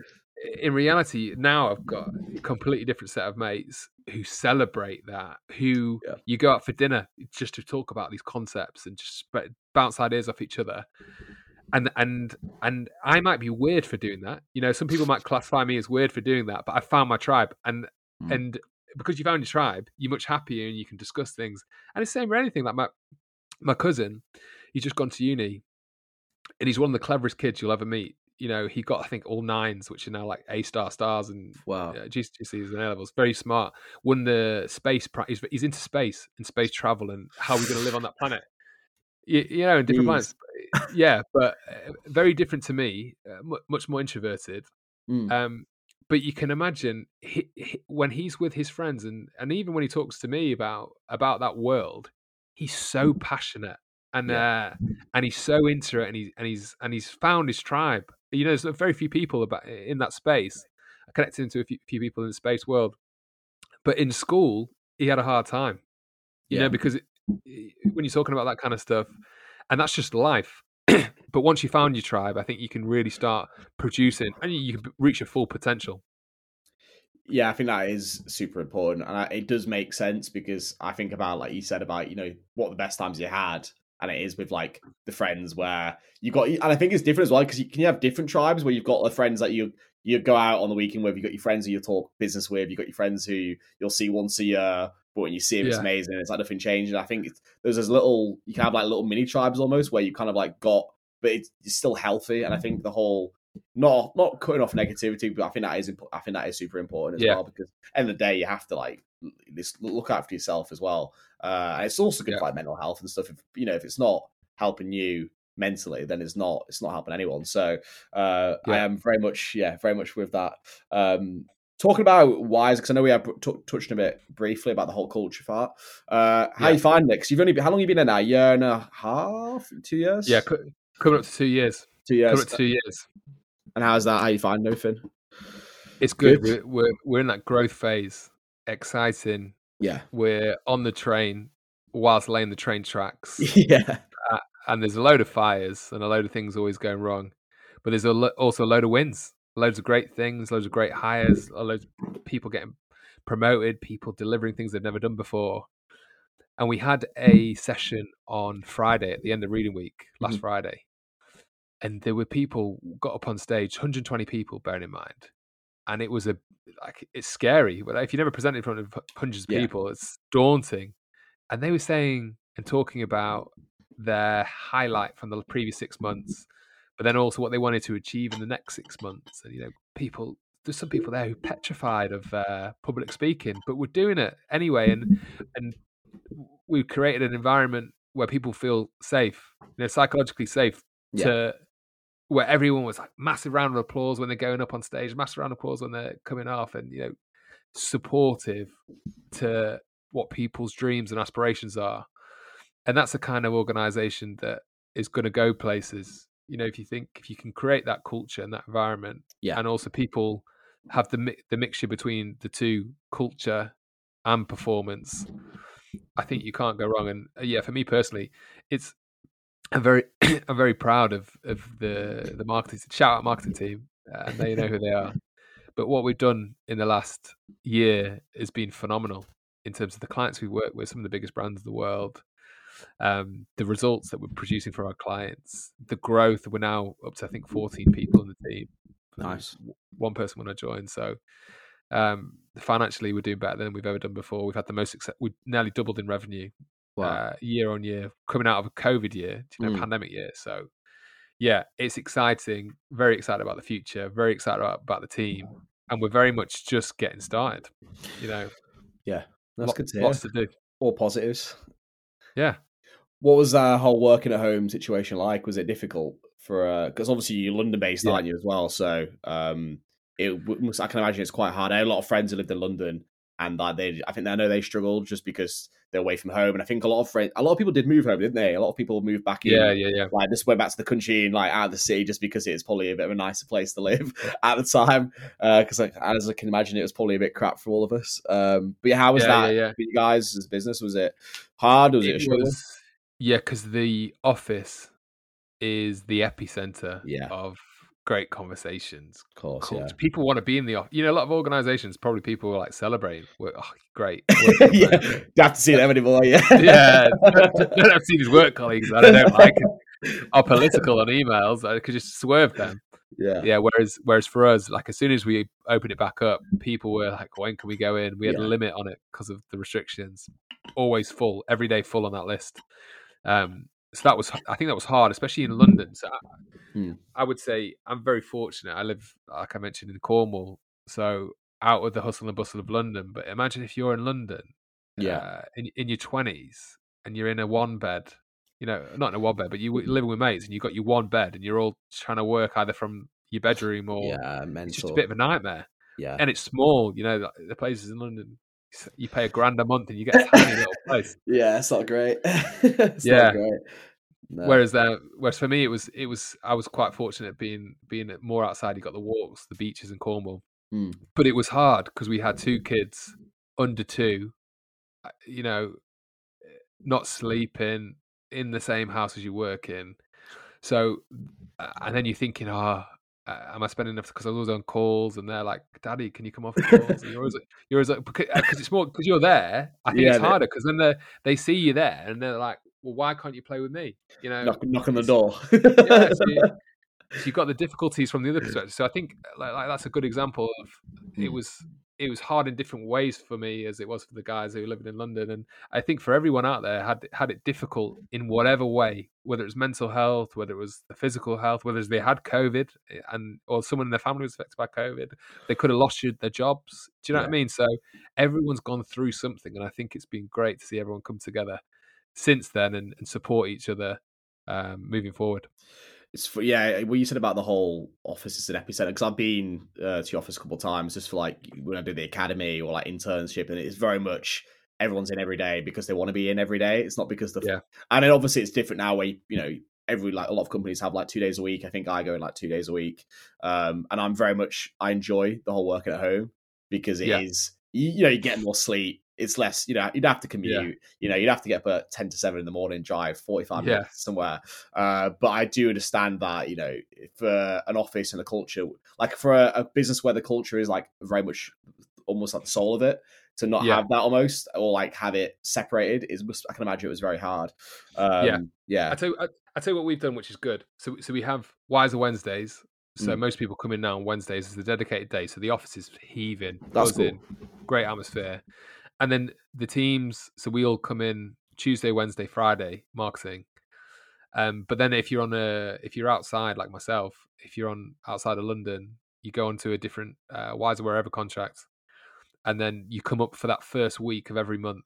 in reality, now I've got a completely different set of mates who celebrate that. Who yeah. you go out for dinner just to talk about these concepts and just bounce ideas off each other. And and and I might be weird for doing that. You know, some people might classify me as weird for doing that, but I found my tribe. And mm. and because you found your tribe, you're much happier and you can discuss things. And it's the same for anything. Like my my cousin, he's just gone to uni, and he's one of the cleverest kids you'll ever meet. You know, he got I think all nines, which are now like A star stars and Wow. uh, GCSEs and A levels. Very smart. Won the space. Pri- he's, he's into space and space travel and how we're going to live on that *laughs* planet. You, you know, in different Jeez. planets. Yeah, but uh, very different to me. Uh, mu much more introverted. Mm. Um, but you can imagine he, he, when he's with his friends, and and even when he talks to me about about that world, he's so passionate and uh, and he's so into it, and he's and he's and he's found his tribe. You know, there's very few people about in that space. I connected him to a few, few people in the space world, but in school he had a hard time. You Yeah. know, because it, when you're talking about that kind of stuff, and that's just life. *clears throat* but once you found your tribe, I think you can really start producing, and you, you can reach your full potential. Yeah, I think that is super important, and I, it does make sense because I think about like you said about you know what the best times you had, and it is with like the friends where you got, and I think it's different as well because you can you have different tribes where you've got the friends that you you go out on the weekend with, you got your friends who you talk business with, you've got your friends who you'll see once a year, but when you see them, it's amazing. It's like nothing changed. And I think it's, there's this little you can have like little mini tribes almost where you kind of like got, but it's, it's still healthy. And I think the whole not not cutting off negativity, but I think that is I think that is super important as Yeah. well because end of the day you have to like this look after yourself as well. Uh, and it's also good Yeah. for like mental health and stuff. If you know if it's not helping you mentally, then it's not it's not helping anyone. So uh, I am very much yeah very much with that. Um, talking about wise because I know we have t- touched a bit briefly about the whole culture part. Uh, how Yeah. you find it? Because you've only been, how long you been in now? A year and a half, two years? Yeah, cu- coming up to two years. two Coming years. up to two years. And how's that? How you find everything? It's good. Good. We're, we're we're in that growth phase. Exciting. Yeah, We're on the train whilst laying the train tracks, *laughs* yeah, and there's a load of fires and a load of things always going wrong. But there's a lo- also a load of wins, loads of great things, loads of great hires, a loads of people getting promoted, people delivering things they've never done before. And we had a session on Friday at the end of reading week, last Mhm. Friday. And there were people got up on stage, 120 people, bearing in mind. And it was a like it's scary. But if you never presented in front of hundreds of Yeah. people, it's daunting. And they were saying and talking about their highlight from the previous six months, but then also what they wanted to achieve in the next six months. And you know, people there's some people there who petrified of uh, public speaking, but we're doing it anyway. And and we've created an environment where people feel safe, you know, psychologically safe Yeah. to where everyone was like massive round of applause when they're going up on stage, massive round of applause when they're coming off, and you know, supportive to what people's dreams and aspirations are. And that's the kind of organization that is going to go places. You know, if you think if you can create that culture and that environment, Yeah. and also people have the mi- the mixture between the two, culture and performance, I think you can't go wrong. And uh, yeah, for me personally, it's I'm very *clears throat* I'm very proud of of the the marketing shout out marketing team, and they know who they are. But what we've done in the last year has been phenomenal in terms of the clients we work with, some of the biggest brands in the world, um, the results that we're producing for our clients, the growth. We're now up to I think 14 people in the team. Nice. One person when I joined, so um, financially we're doing better than we've ever done before. We've had the most success. We nearly doubled in revenue. Uh, year on year, coming out of a COVID year, you know, Mm. pandemic year. So, yeah, it's exciting. Very excited about the future. Very excited about, about the team, and we're very much just getting started. You know, yeah, that's lo- good to hear. lots to do. All positives. Yeah, What was that whole working at home situation like? Was it difficult for? Because obviously you're London based, Yeah. aren't you as well? So um, it must- I can imagine it's quite hard. I had a lot of friends who lived in London, and like they, I think I know they struggled just because they're away from home. And I think a lot of friends, a lot of people did move home, didn't they? A lot of people moved back in. yeah, yeah, yeah. Like just went back to the country and like out of the city just because it's probably a bit of a nicer place to live *laughs* at the time. Because like, as I can imagine, it was probably a bit crap for all of us. Um, but yeah, how was Yeah, that yeah, yeah. for you guys as business? Was it hard? Was it, a struggle? was, yeah, because the office is the epicenter Yeah. of great conversations. Of course, culture. People want to be in the office. You know, a lot of organizations probably people are like celebrating. We're, oh, great. *laughs* yeah. working yeah. Don't have to see them anymore. Yeah. *laughs* yeah, don't, don't have to see these work colleagues that I don't like *laughs* are political on emails. I could just swerve them. Yeah. Yeah. Whereas whereas for us, like as soon as we opened it back up, people were like, "When can we go in?" We had Yeah. a limit on it because of the restrictions. Always full, every day full on that list. Um, so that was, I think that was hard, especially in London. So I, Hmm. I would say I'm very fortunate. I live, like I mentioned, in Cornwall, so out of the hustle and bustle of London. But imagine if you're in London, Yeah. uh, in in your twenties, and you're in a one bed. You know, not in a one bed, but you living with mates, and you've got your one bed, and you're all trying to work either from your bedroom or Yeah. it's just a bit of a nightmare. Yeah. And it's small. You know, the- the places in London, you pay a grand a month and you get a tiny little *laughs* place. Yeah. It's not great. *laughs* it's Yeah. not great. No. Whereas there, whereas for me, it was it was I was quite fortunate being being more outside. You got the walks, the beaches in Cornwall, Mm. but it was hard because we had two kids under two. uh, You know, not sleeping in the same house as you work in. So, uh, and then you're thinking, oh, uh, am I spending enough? Because I was always on calls, and they're like, "Daddy, can you come off the calls?" And you're always, you're always like, because, it's more because you're there. I think Yeah, it's harder because then they they see you there, and they're like, "Well, why can't you play with me?" You know, knock, knock on the door. yeah, so you, *laughs* so you've got the difficulties from the other perspective. So I think like, like that's a good example of it Mm. was it was hard in different ways for me as it was for the guys who were living in London, and I think for everyone out there had had it difficult in whatever way, whether it was mental health, whether it was the physical health, whether they had COVID eh, and or someone in their family was affected by COVID, they could have lost their jobs. Do you know what I mean? So everyone's gone through something, and I think it's been great to see everyone come together since then and, and support each other um, moving forward. It's for, yeah. What you said about the whole office is an epicenter because I've been uh, to your office a couple of times just for like when I do the academy or like internship, and it's very much everyone's in every day because they want to be in every day. It's not because the Yeah. and then obviously it's different now where you, you know every like a lot of companies have like two days a week. I think I go in like two days a week, um, and I'm very much I enjoy the whole working at home because it is Yeah. you, you know you get more sleep. It's less, you know, you'd have to commute. You know, you'd have to get up at ten to seven in the morning, drive forty five Yeah. minutes somewhere. Uh, but I do understand that, you know, for an office and a culture, like for a, a business where the culture is like very much almost like the soul of it, to not Yeah. have that almost or like have it separated is, I can imagine it was very hard. Um, Yeah. yeah, I tell you, I, I tell you what we've done, which is good. So, so we have Wiser Wednesdays. So Mm. most people come in now on Wednesdays. It's a dedicated day. So the office is heaving, That's buzzing, great atmosphere. And then the teams. So we all come in Tuesday, Wednesday, Friday marketing. Um, but then if you're on a, if you're outside like myself, if you're on outside of London, you go onto a different uh, Wiser wherever contract, and then you come up for that first week of every month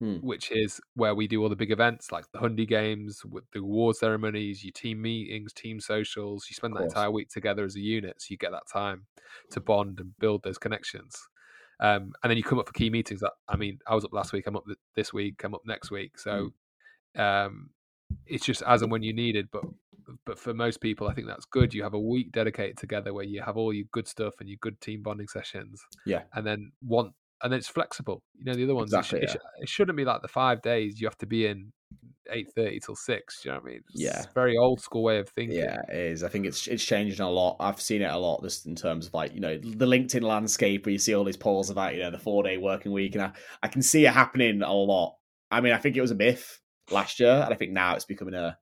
Hmm. which is where we do all the big events like the Hundy Games, with the award ceremonies, your team meetings, team socials. You spend that entire week together as a unit, so you get that time to bond and build those connections. Um, and then you come up for key meetings. That I mean, I was up last week. I'm up this week. I'm up next week. So um, it's just as and when you needed. But but for most people, I think that's good. You have a week dedicated together where you have all your good stuff and your good team bonding sessions. Yeah. and then one and then it's flexible. You know, the other ones it sh- Exactly, it, sh- it shouldn't be like the five days you have to be in eight thirty till six. Do you know what I mean? It's Yeah. a very old school way of thinking. Yeah, it is. I think it's it's changing a lot. I've seen it a lot just in terms of like, you know, the LinkedIn landscape where you see all these polls about, you know, the four day working week. And I, I can see it happening a lot. I mean, I think it was a myth last year, and I think now it's becoming a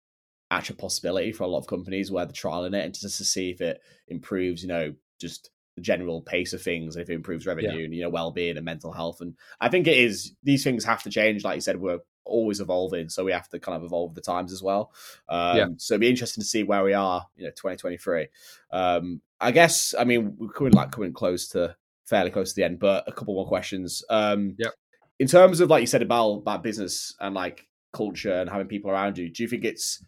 actual possibility for a lot of companies where they're trialing it and just to see if it improves, you know, just the general pace of things and if it improves revenue and, you know, well being and mental health. And I think it is these things have to change. Like you said, we're always evolving, so we have to kind of evolve the times as well. Um, Yeah. So it'd be interesting to see where we are, you know, 2023. Um, I guess, I mean, we're coming like coming close to fairly close to the end, but a couple more questions. Um, Yep. In terms of like you said about about business and like culture and having people around you, do you think it's?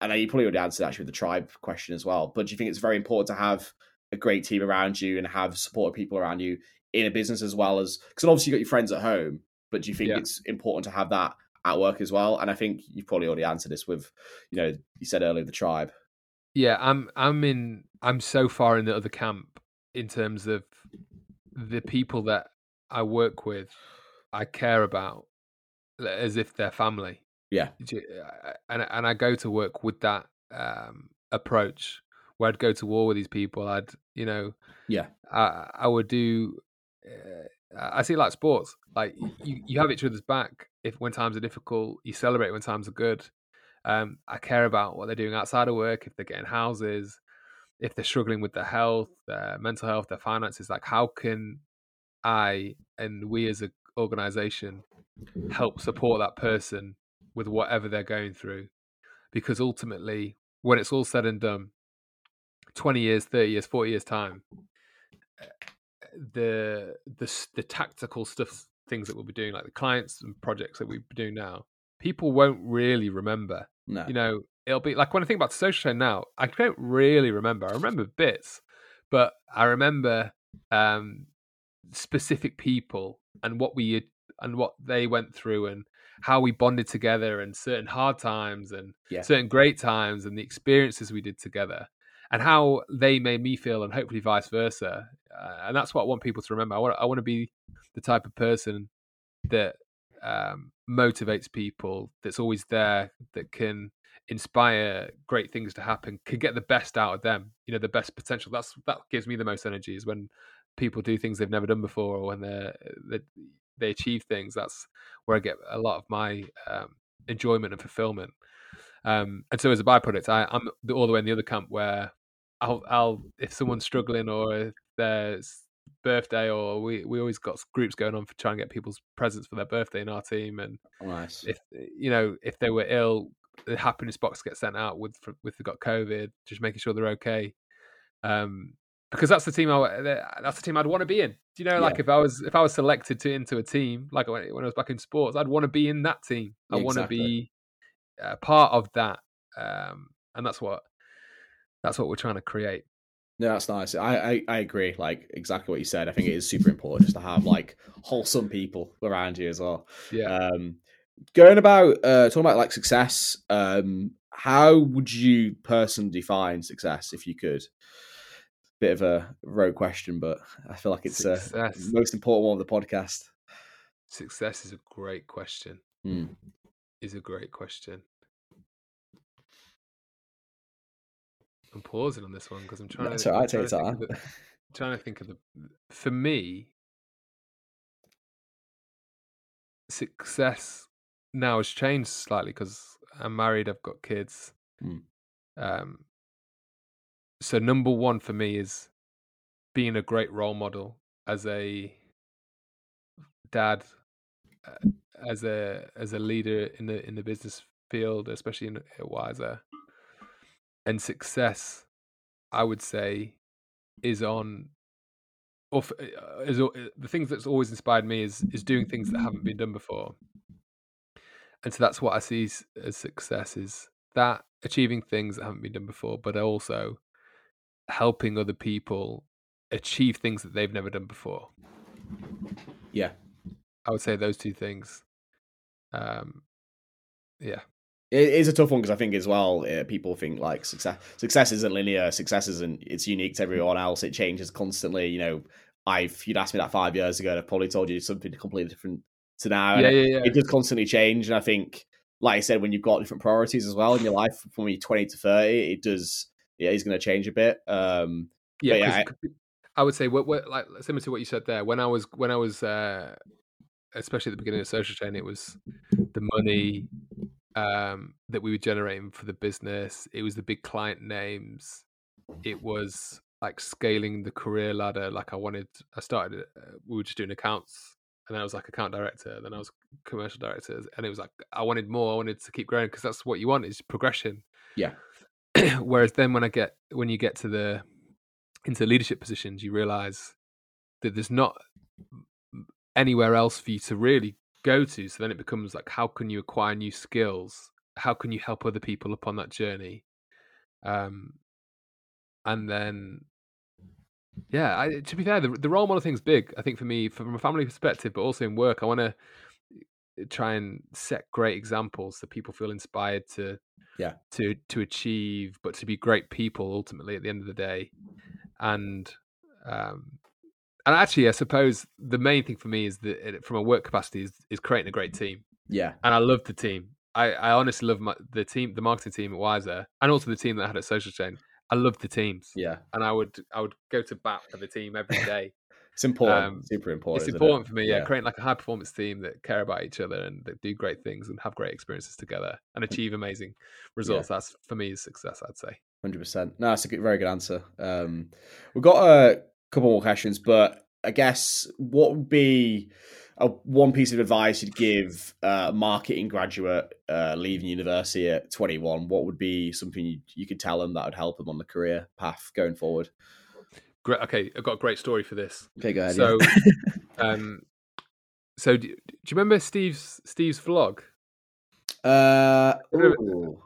I know you probably already answered actually with the tribe question as well, but do you think it's very important to have a great team around you and have supportive people around you in a business as well as because obviously you got your friends at home, but do you think Yeah. it's important to have that at work as well? And I think you've probably already answered this with, you know, you said earlier the tribe. Yeah, I'm I'm in I'm so far in the other camp in terms of the people that I work with, I care about as if they're family. Yeah. I- And and I go to work with that um, approach where I'd go to war with these people. I'd you know Yeah. I I would do. Uh, I see it like sports. Like you, you have each other's back. If when times are difficult, you celebrate when times are good. Um, I care about what they're doing outside of work. If they're getting houses, if they're struggling with their health, their mental health, their finances, like how can I and we as an organization help support that person with whatever they're going through? Because ultimately, when it's all said and done, 20 years, 30 years, 40 years time, eh, the the the tactical stuff things that we'll be doing, like the clients and projects that we do now, people won't really remember. No. You know, it'll be like when I think about social chain now, I don't really remember. I remember bits, but I remember um, specific people and what we and what they went through and how we bonded together and certain hard times and Yeah. certain great times and the experiences we did together and how they made me feel and hopefully vice versa uh, and that's what i want people to remember. I want, I want to be the type of person that um, motivates people that's always there that can inspire great things to happen can get the best out of them you know the best potential. That's that gives me the most energy is when people do things they've never done before or when they're, they they achieve things that's where i get a lot of my um, enjoyment and fulfillment um, and so as a byproduct I, i'm all the way in the other camp where I'll, I'll if someone's struggling or there's birthday or we we always got groups going on for trying to get people's presents for their birthday in our team and Nice. if you know if they were ill the happiness box gets sent out with with they got covid just making sure they're okay um because that's the team I that's the team I'd want to be in. Do you know, like Yeah. if I was if I was selected to into a team, like when, when I was back in sports, I'd want to be in that team. I want to be uh, part of that, um, and that's what that's what we're trying to create. No, that's nice. I, I I agree. Like exactly what you said. I think it is super important just to have like wholesome people around you as well. Yeah. Um, going about uh, talking about like success. Um, how would you personally define success if you could? Bit of a rogue question, but I feel like it's uh, the most important one of the podcast. Success is a great question. Hmm. Is a great question. I'm pausing on this one because I'm trying That's to. all right. Take trying your think of time. the- *laughs* trying to think of the for me success now has changed slightly because i'm married i've got kids Hmm. um so number one for me is being a great role model as a dad uh, as a as a leader in the in the business field especially in at wiser. And success i would say is on or uh, is uh, the things that's always inspired me is is doing things that haven't been done before. And so that's what i see as success is that achieving things that haven't been done before but also helping other people achieve things that they've never done before. Yeah. i would say those two things um yeah It is a tough one because I think as well, uh, people think like success success isn't linear. Success isn't. It's unique to everyone else. It changes constantly. You know, I've you'd asked me that five years ago, I've probably told you something completely different to now. yeah it, yeah yeah it does constantly change, and I think, like I said, when you've got different priorities as well in your life, from when you're twenty to thirty, it does. Yeah, it's going to change a bit. Um, yeah, yeah, I- it could be- I would say what, what like similar to what you said there. When I was when I was uh, especially at the beginning of social chain, it was the money um, that we were generating for the business. It was the big client names. It was like scaling the career ladder. Like I wanted, I started. Uh, we were just doing accounts, and then I was like account director. Then I was commercial director, and it was like I wanted more. I wanted to keep growing because that's what you want is progression. Yeah. *clears throat* Whereas then when I get when you get to the into leadership positions, you realize that there's not anywhere else for you to really go to. So then it becomes like, how can you acquire new skills? How can you help other people upon that journey? Um, and then, yeah, I, to be fair, the, the role model thing's big. I think for me, from a family perspective, but also in work, I want to try and set great examples so people feel inspired to Yeah. to to achieve but to be great people ultimately at the end of the day and um and actually i suppose the main thing for me is that it- from a work capacity is, is creating a great team yeah, and i love the team i i honestly love my, the team the marketing team at wiser and also the team that i had at social chain i love the teams yeah. and i would i would go to bat for the team every *laughs* day It's important. Um, super important. it's isn't it? important for me, yeah, Yeah. creating like a high performance team that care about each other and that do great things and have great experiences together and achieve amazing results. That's for me is success, I'd say. hundred percent. No, that's a good, very good answer. Um, we've got a couple more questions, but I guess what would be a, one piece of advice you'd give a marketing graduate uh, leaving university at 21? What would be something you, you could tell them that would help them on the career path going forward? Great. Okay, I've got a great story for this. Okay, go ahead. So, yeah. *laughs* um, so do, do you remember Steve's Steve's vlog? uh, ooh,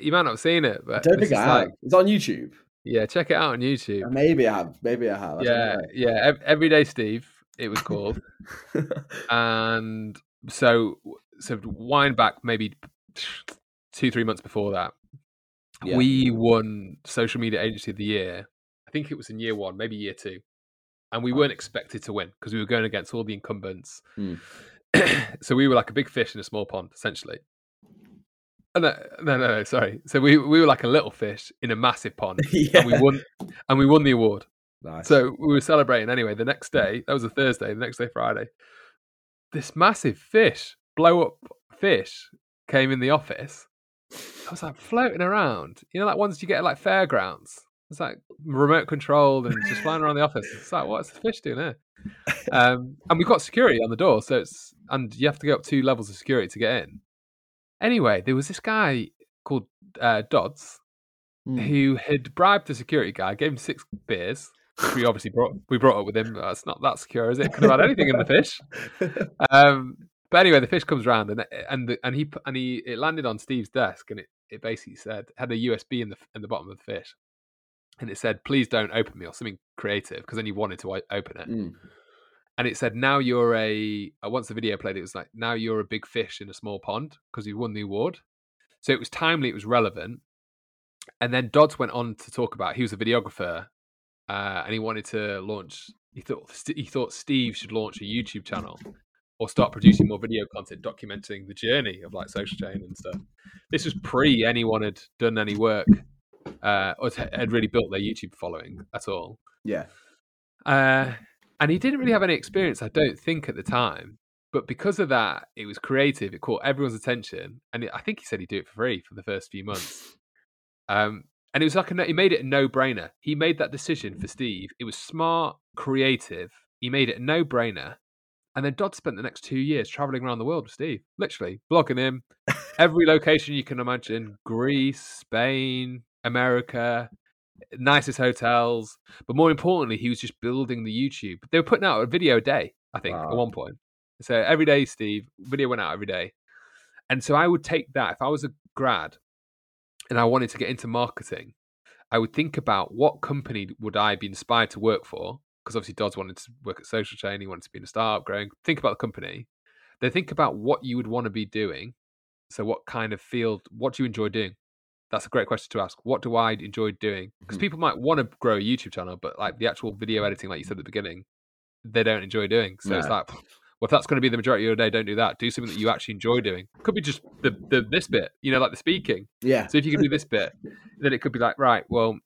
You might not have seen it, I but don't this think I have. like- It's on YouTube. Yeah, check it out on YouTube. Maybe I have. Maybe I have. I yeah, yeah. Everyday Steve, it was called, *laughs* and so so wind back maybe two three months before that, Yeah. we won social media agency of the year. I think it was in year one, maybe year two, and we weren't expected to win because we were going against all the incumbents. Hmm. *clears throat* so we were like a big fish in a small pond, essentially. Oh, no, no, no, no, sorry. So we we were like a little fish in a massive pond, yeah. *laughs* and we won and we won the award. Nice. So we were celebrating anyway. The next day, that was a Thursday. The next day, Friday, this massive fish, blow up fish, came in the office. I was like floating around. You know, like ones you get at like fairgrounds. It's like remote controlled and just flying around the office. It's like, what's the fish doing here? *laughs* Um, and we've got security on the door, so it's and you have to go up two levels of security to get in. Anyway, there was this guy called uh, Dodds Hmm. who had bribed the security guy, gave him six beers. Which we obviously brought we brought up with him. That's not that secure, is it? Could have had anything in the fish. *laughs* Um, but anyway, the fish comes round and and the, and he and he it landed on Steve's desk and it, it basically said had a USB in the in the bottom of the fish, and it said please don't open me or something creative because then he wanted to open it Mm. And it said now you're a uh, once the video played it was like now you're a big fish in a small pond because you won the award. So it was timely it was relevant and then dodds went on to talk about he was a videographer uh, and he wanted to launch he thought he thought steve should launch a youtube channel or start producing more video content documenting the journey of like social chain and stuff. This was pre anyone had done any work uh, or had really built their youtube following at all. Yeah. uh, and he didn't really have any experience, I don't think, at the time. But because of that, it was creative. It caught everyone's attention, and it, I think he said he'd do it for free for the first few months. *laughs* Um, and it was like a, no- he made it a no-brainer. He made that decision for Steve. It was smart, creative. He made it a no-brainer. And then Dodds spent the next two years traveling around the world with Steve, literally vlogging him *laughs* every location you can imagine: Greece, Spain, America, nicest hotels. But more importantly, he was just building the YouTube. They were putting out a video a day, I think, at one point. So every day, Steve, video went out every day. And so I would take that if I was a grad and I wanted to get into marketing, I would think about what company would I be inspired to work for? Because obviously Dodds wanted to work at Social Chain, he wanted to be in a startup, growing. Think about the company. Then think about what you would want to be doing. So what kind of field, what do you enjoy doing? That's a great question to ask. What do I enjoy doing? Because Mhm. people might want to grow a YouTube channel, but like the actual video editing, like you said at the beginning, they don't enjoy doing. So it's like, well, if that's going to be the majority of your day, don't do that. Do something that you actually enjoy doing. Could be just the, the this bit, you know, like the speaking. Yeah. So if you can do this bit, then it could be like, right, well,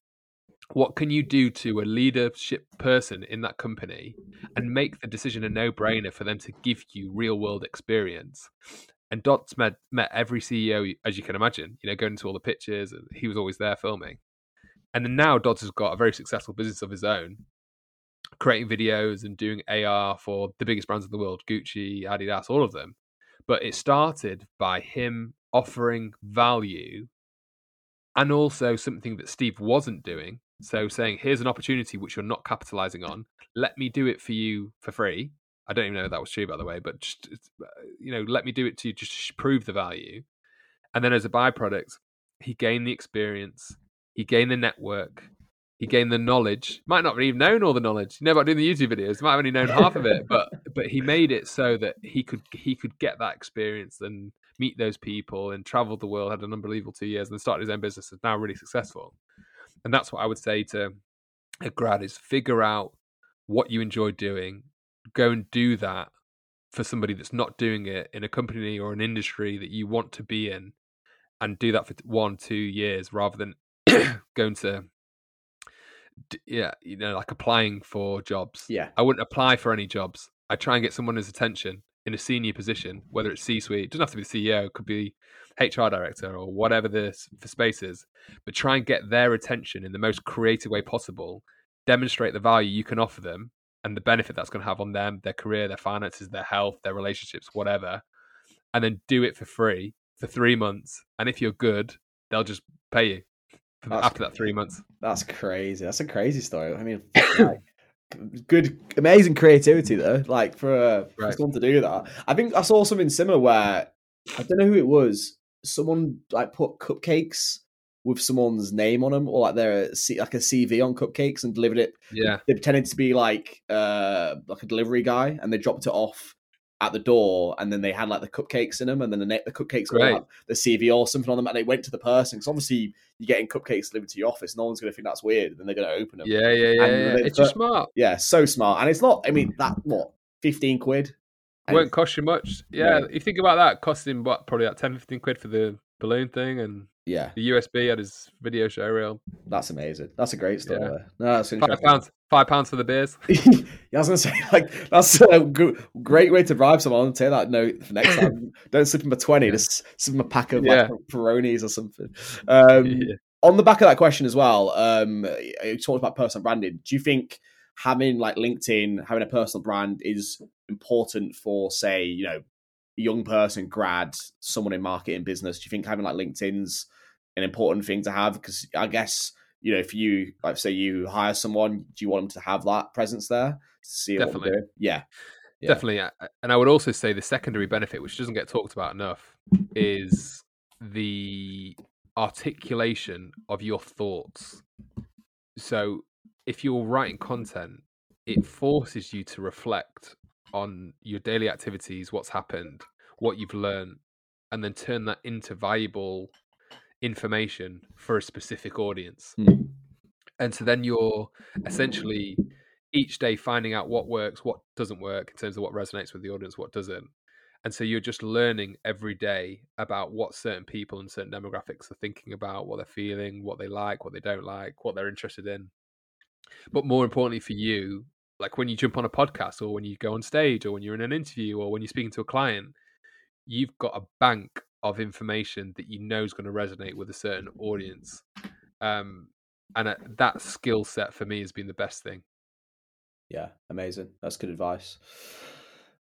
what can you do to a leadership person in that company and make the decision a no-brainer for them to give you real-world experience? And Dodds met met every CEO, as you can imagine, you know, going to all the pitches, and he was always there filming. And then now Dodds has got a very successful business of his own, creating videos and doing AR for the biggest brands in the world, Gucci, Adidas, all of them. But it started by him offering value and also something that Steve wasn't doing. So saying, here's an opportunity which you're not capitalizing on. Let me do it for you for free. I don't even know if that was true, by the way, but just, uh, you know, let me do it to just sh- prove the value. And then as a byproduct, he gained the experience, he gained the network, he gained the knowledge. Might not have even known all the knowledge. You know about doing the YouTube videos. Might have only known half of it, *laughs* but but he made it so that he could he could get that experience and meet those people and traveled the world. Had an unbelievable two years and then started his own business. Is now really successful. And that's what I would say to a grad is figure out what you enjoy doing, go and do that for somebody that's not doing it in a company or an industry that you want to be in, and do that for one two years rather than *coughs* going to yeah you know like applying for jobs Yeah. i wouldn't apply for any jobs i try and get someone's attention in a senior position, whether it's C-suite, it doesn't have to be the CEO, it could be HR director or whatever the space is, but try and get their attention in the most creative way possible. Demonstrate the value you can offer them and the benefit that's going to have on them, their career, their finances, their health, their relationships, whatever, and then do it for free for three months. And if you're good, they'll just pay you after that three months. That's crazy. That's a crazy story. I mean, *laughs* like, good, amazing creativity though. Like for, uh, for someone to do that. I think I saw something similar where I don't know who it was. Someone like put cupcakes with someone's name on them, or like their like a CV on cupcakes, and delivered it. Yeah, They pretended to be like uh like a delivery guy, and they dropped it off at the door, and then they had like the cupcakes in them, and then the, the cupcakes Great. had the CV or something on them, and they went to the person because obviously you're getting cupcakes delivered to your office. No one's going to think that's weird, and then they're going to open them. yeah, yeah, yeah. Yeah. It's just smart. Yeah, so smart, and it's not. I mean, that what fifteen quid? And won't cost you much. Yeah, if you think about that, costing what probably like 10, 15 quid for the balloon thing and Yeah, the USB at his video show reel. that's amazing. That's a great story. Yeah. No, that's Five pounds, five pounds for the beers. *laughs* yeah, I was gonna say *laughs* like that's a g- great way to bribe someone. Take that note for next time. *laughs* Don't slip him a twenty. Just slip him a pack of Yeah. like Peronis or something. Um, Yeah. On the back of that question as well, um, you talked about personal branding. Do you think having like LinkedIn, having a personal brand, is important for, say, you know, a young person, grad, someone in marketing business? Do you think having like LinkedIn's an important thing to have? Because I guess you know, if you like say you hire someone, do you want them to have that presence there to see Definitely. doing? Yeah, Yeah. Definitely. And I would also say the secondary benefit, which doesn't get talked about enough, is the articulation of your thoughts. So if you're writing content, it forces you to reflect on your daily activities, what's happened, what you've learned, and then turn that into valuable information for a specific audience. Hmm. And so then you're essentially each day finding out what works, what doesn't work in terms of what resonates with the audience, what doesn't. And so you're just learning every day about what certain people and certain demographics are thinking about, what they're feeling, what they like, what they don't like, what they're interested in. But more importantly for you, like when you jump on a podcast or when you go on stage or when you're in an interview or when you're speaking to a client, you've got a bank of information that you know is going to resonate with a certain audience. Um, and uh, that skill set for me has been the best thing. yeah, amazing. That's good advice.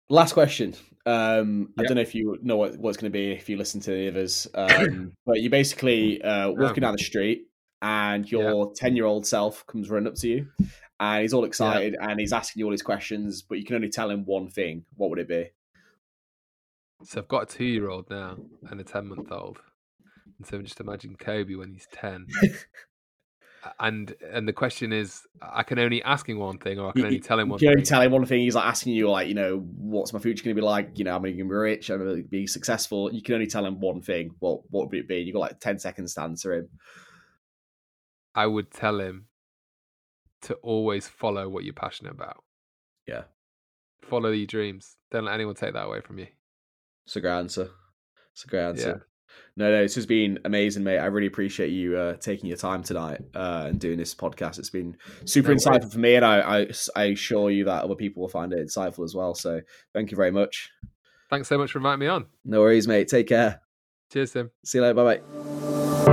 Last question. Um, I don't know if you know what, what it's going to be if you listen to the others, *coughs* um, but you're basically uh, walking down the street and your ten year old self comes running up to you, and he's all excited and he's asking you all these questions, but you can only tell him one thing. What would it be? So I've got a two year old now and a 10 month old. And so just imagine Kobe when he's 10. and and the question is, I can only ask him one thing or I can only tell him one. You can only thing. tell him one thing. He's like asking you, like, you know, what's my future going to be like? You know, I'm going to be rich? I'm going to be successful? You can only tell him one thing. What what would it be? You got like ten seconds to answer him. I would tell him to always follow what you're passionate about. Yeah. Follow your dreams. Don't let anyone take that away from you. It's a great answer. It's a great answer. Yeah. No, no, this has been amazing, mate. I really appreciate you uh, taking your time tonight uh, and doing this podcast. It's been super No insightful for me, and I, I, I assure you that other people will find it insightful as well. So, thank you very much. Thanks so much for inviting me on. No worries, mate. Take care. Cheers, Tim. See you later. Bye bye.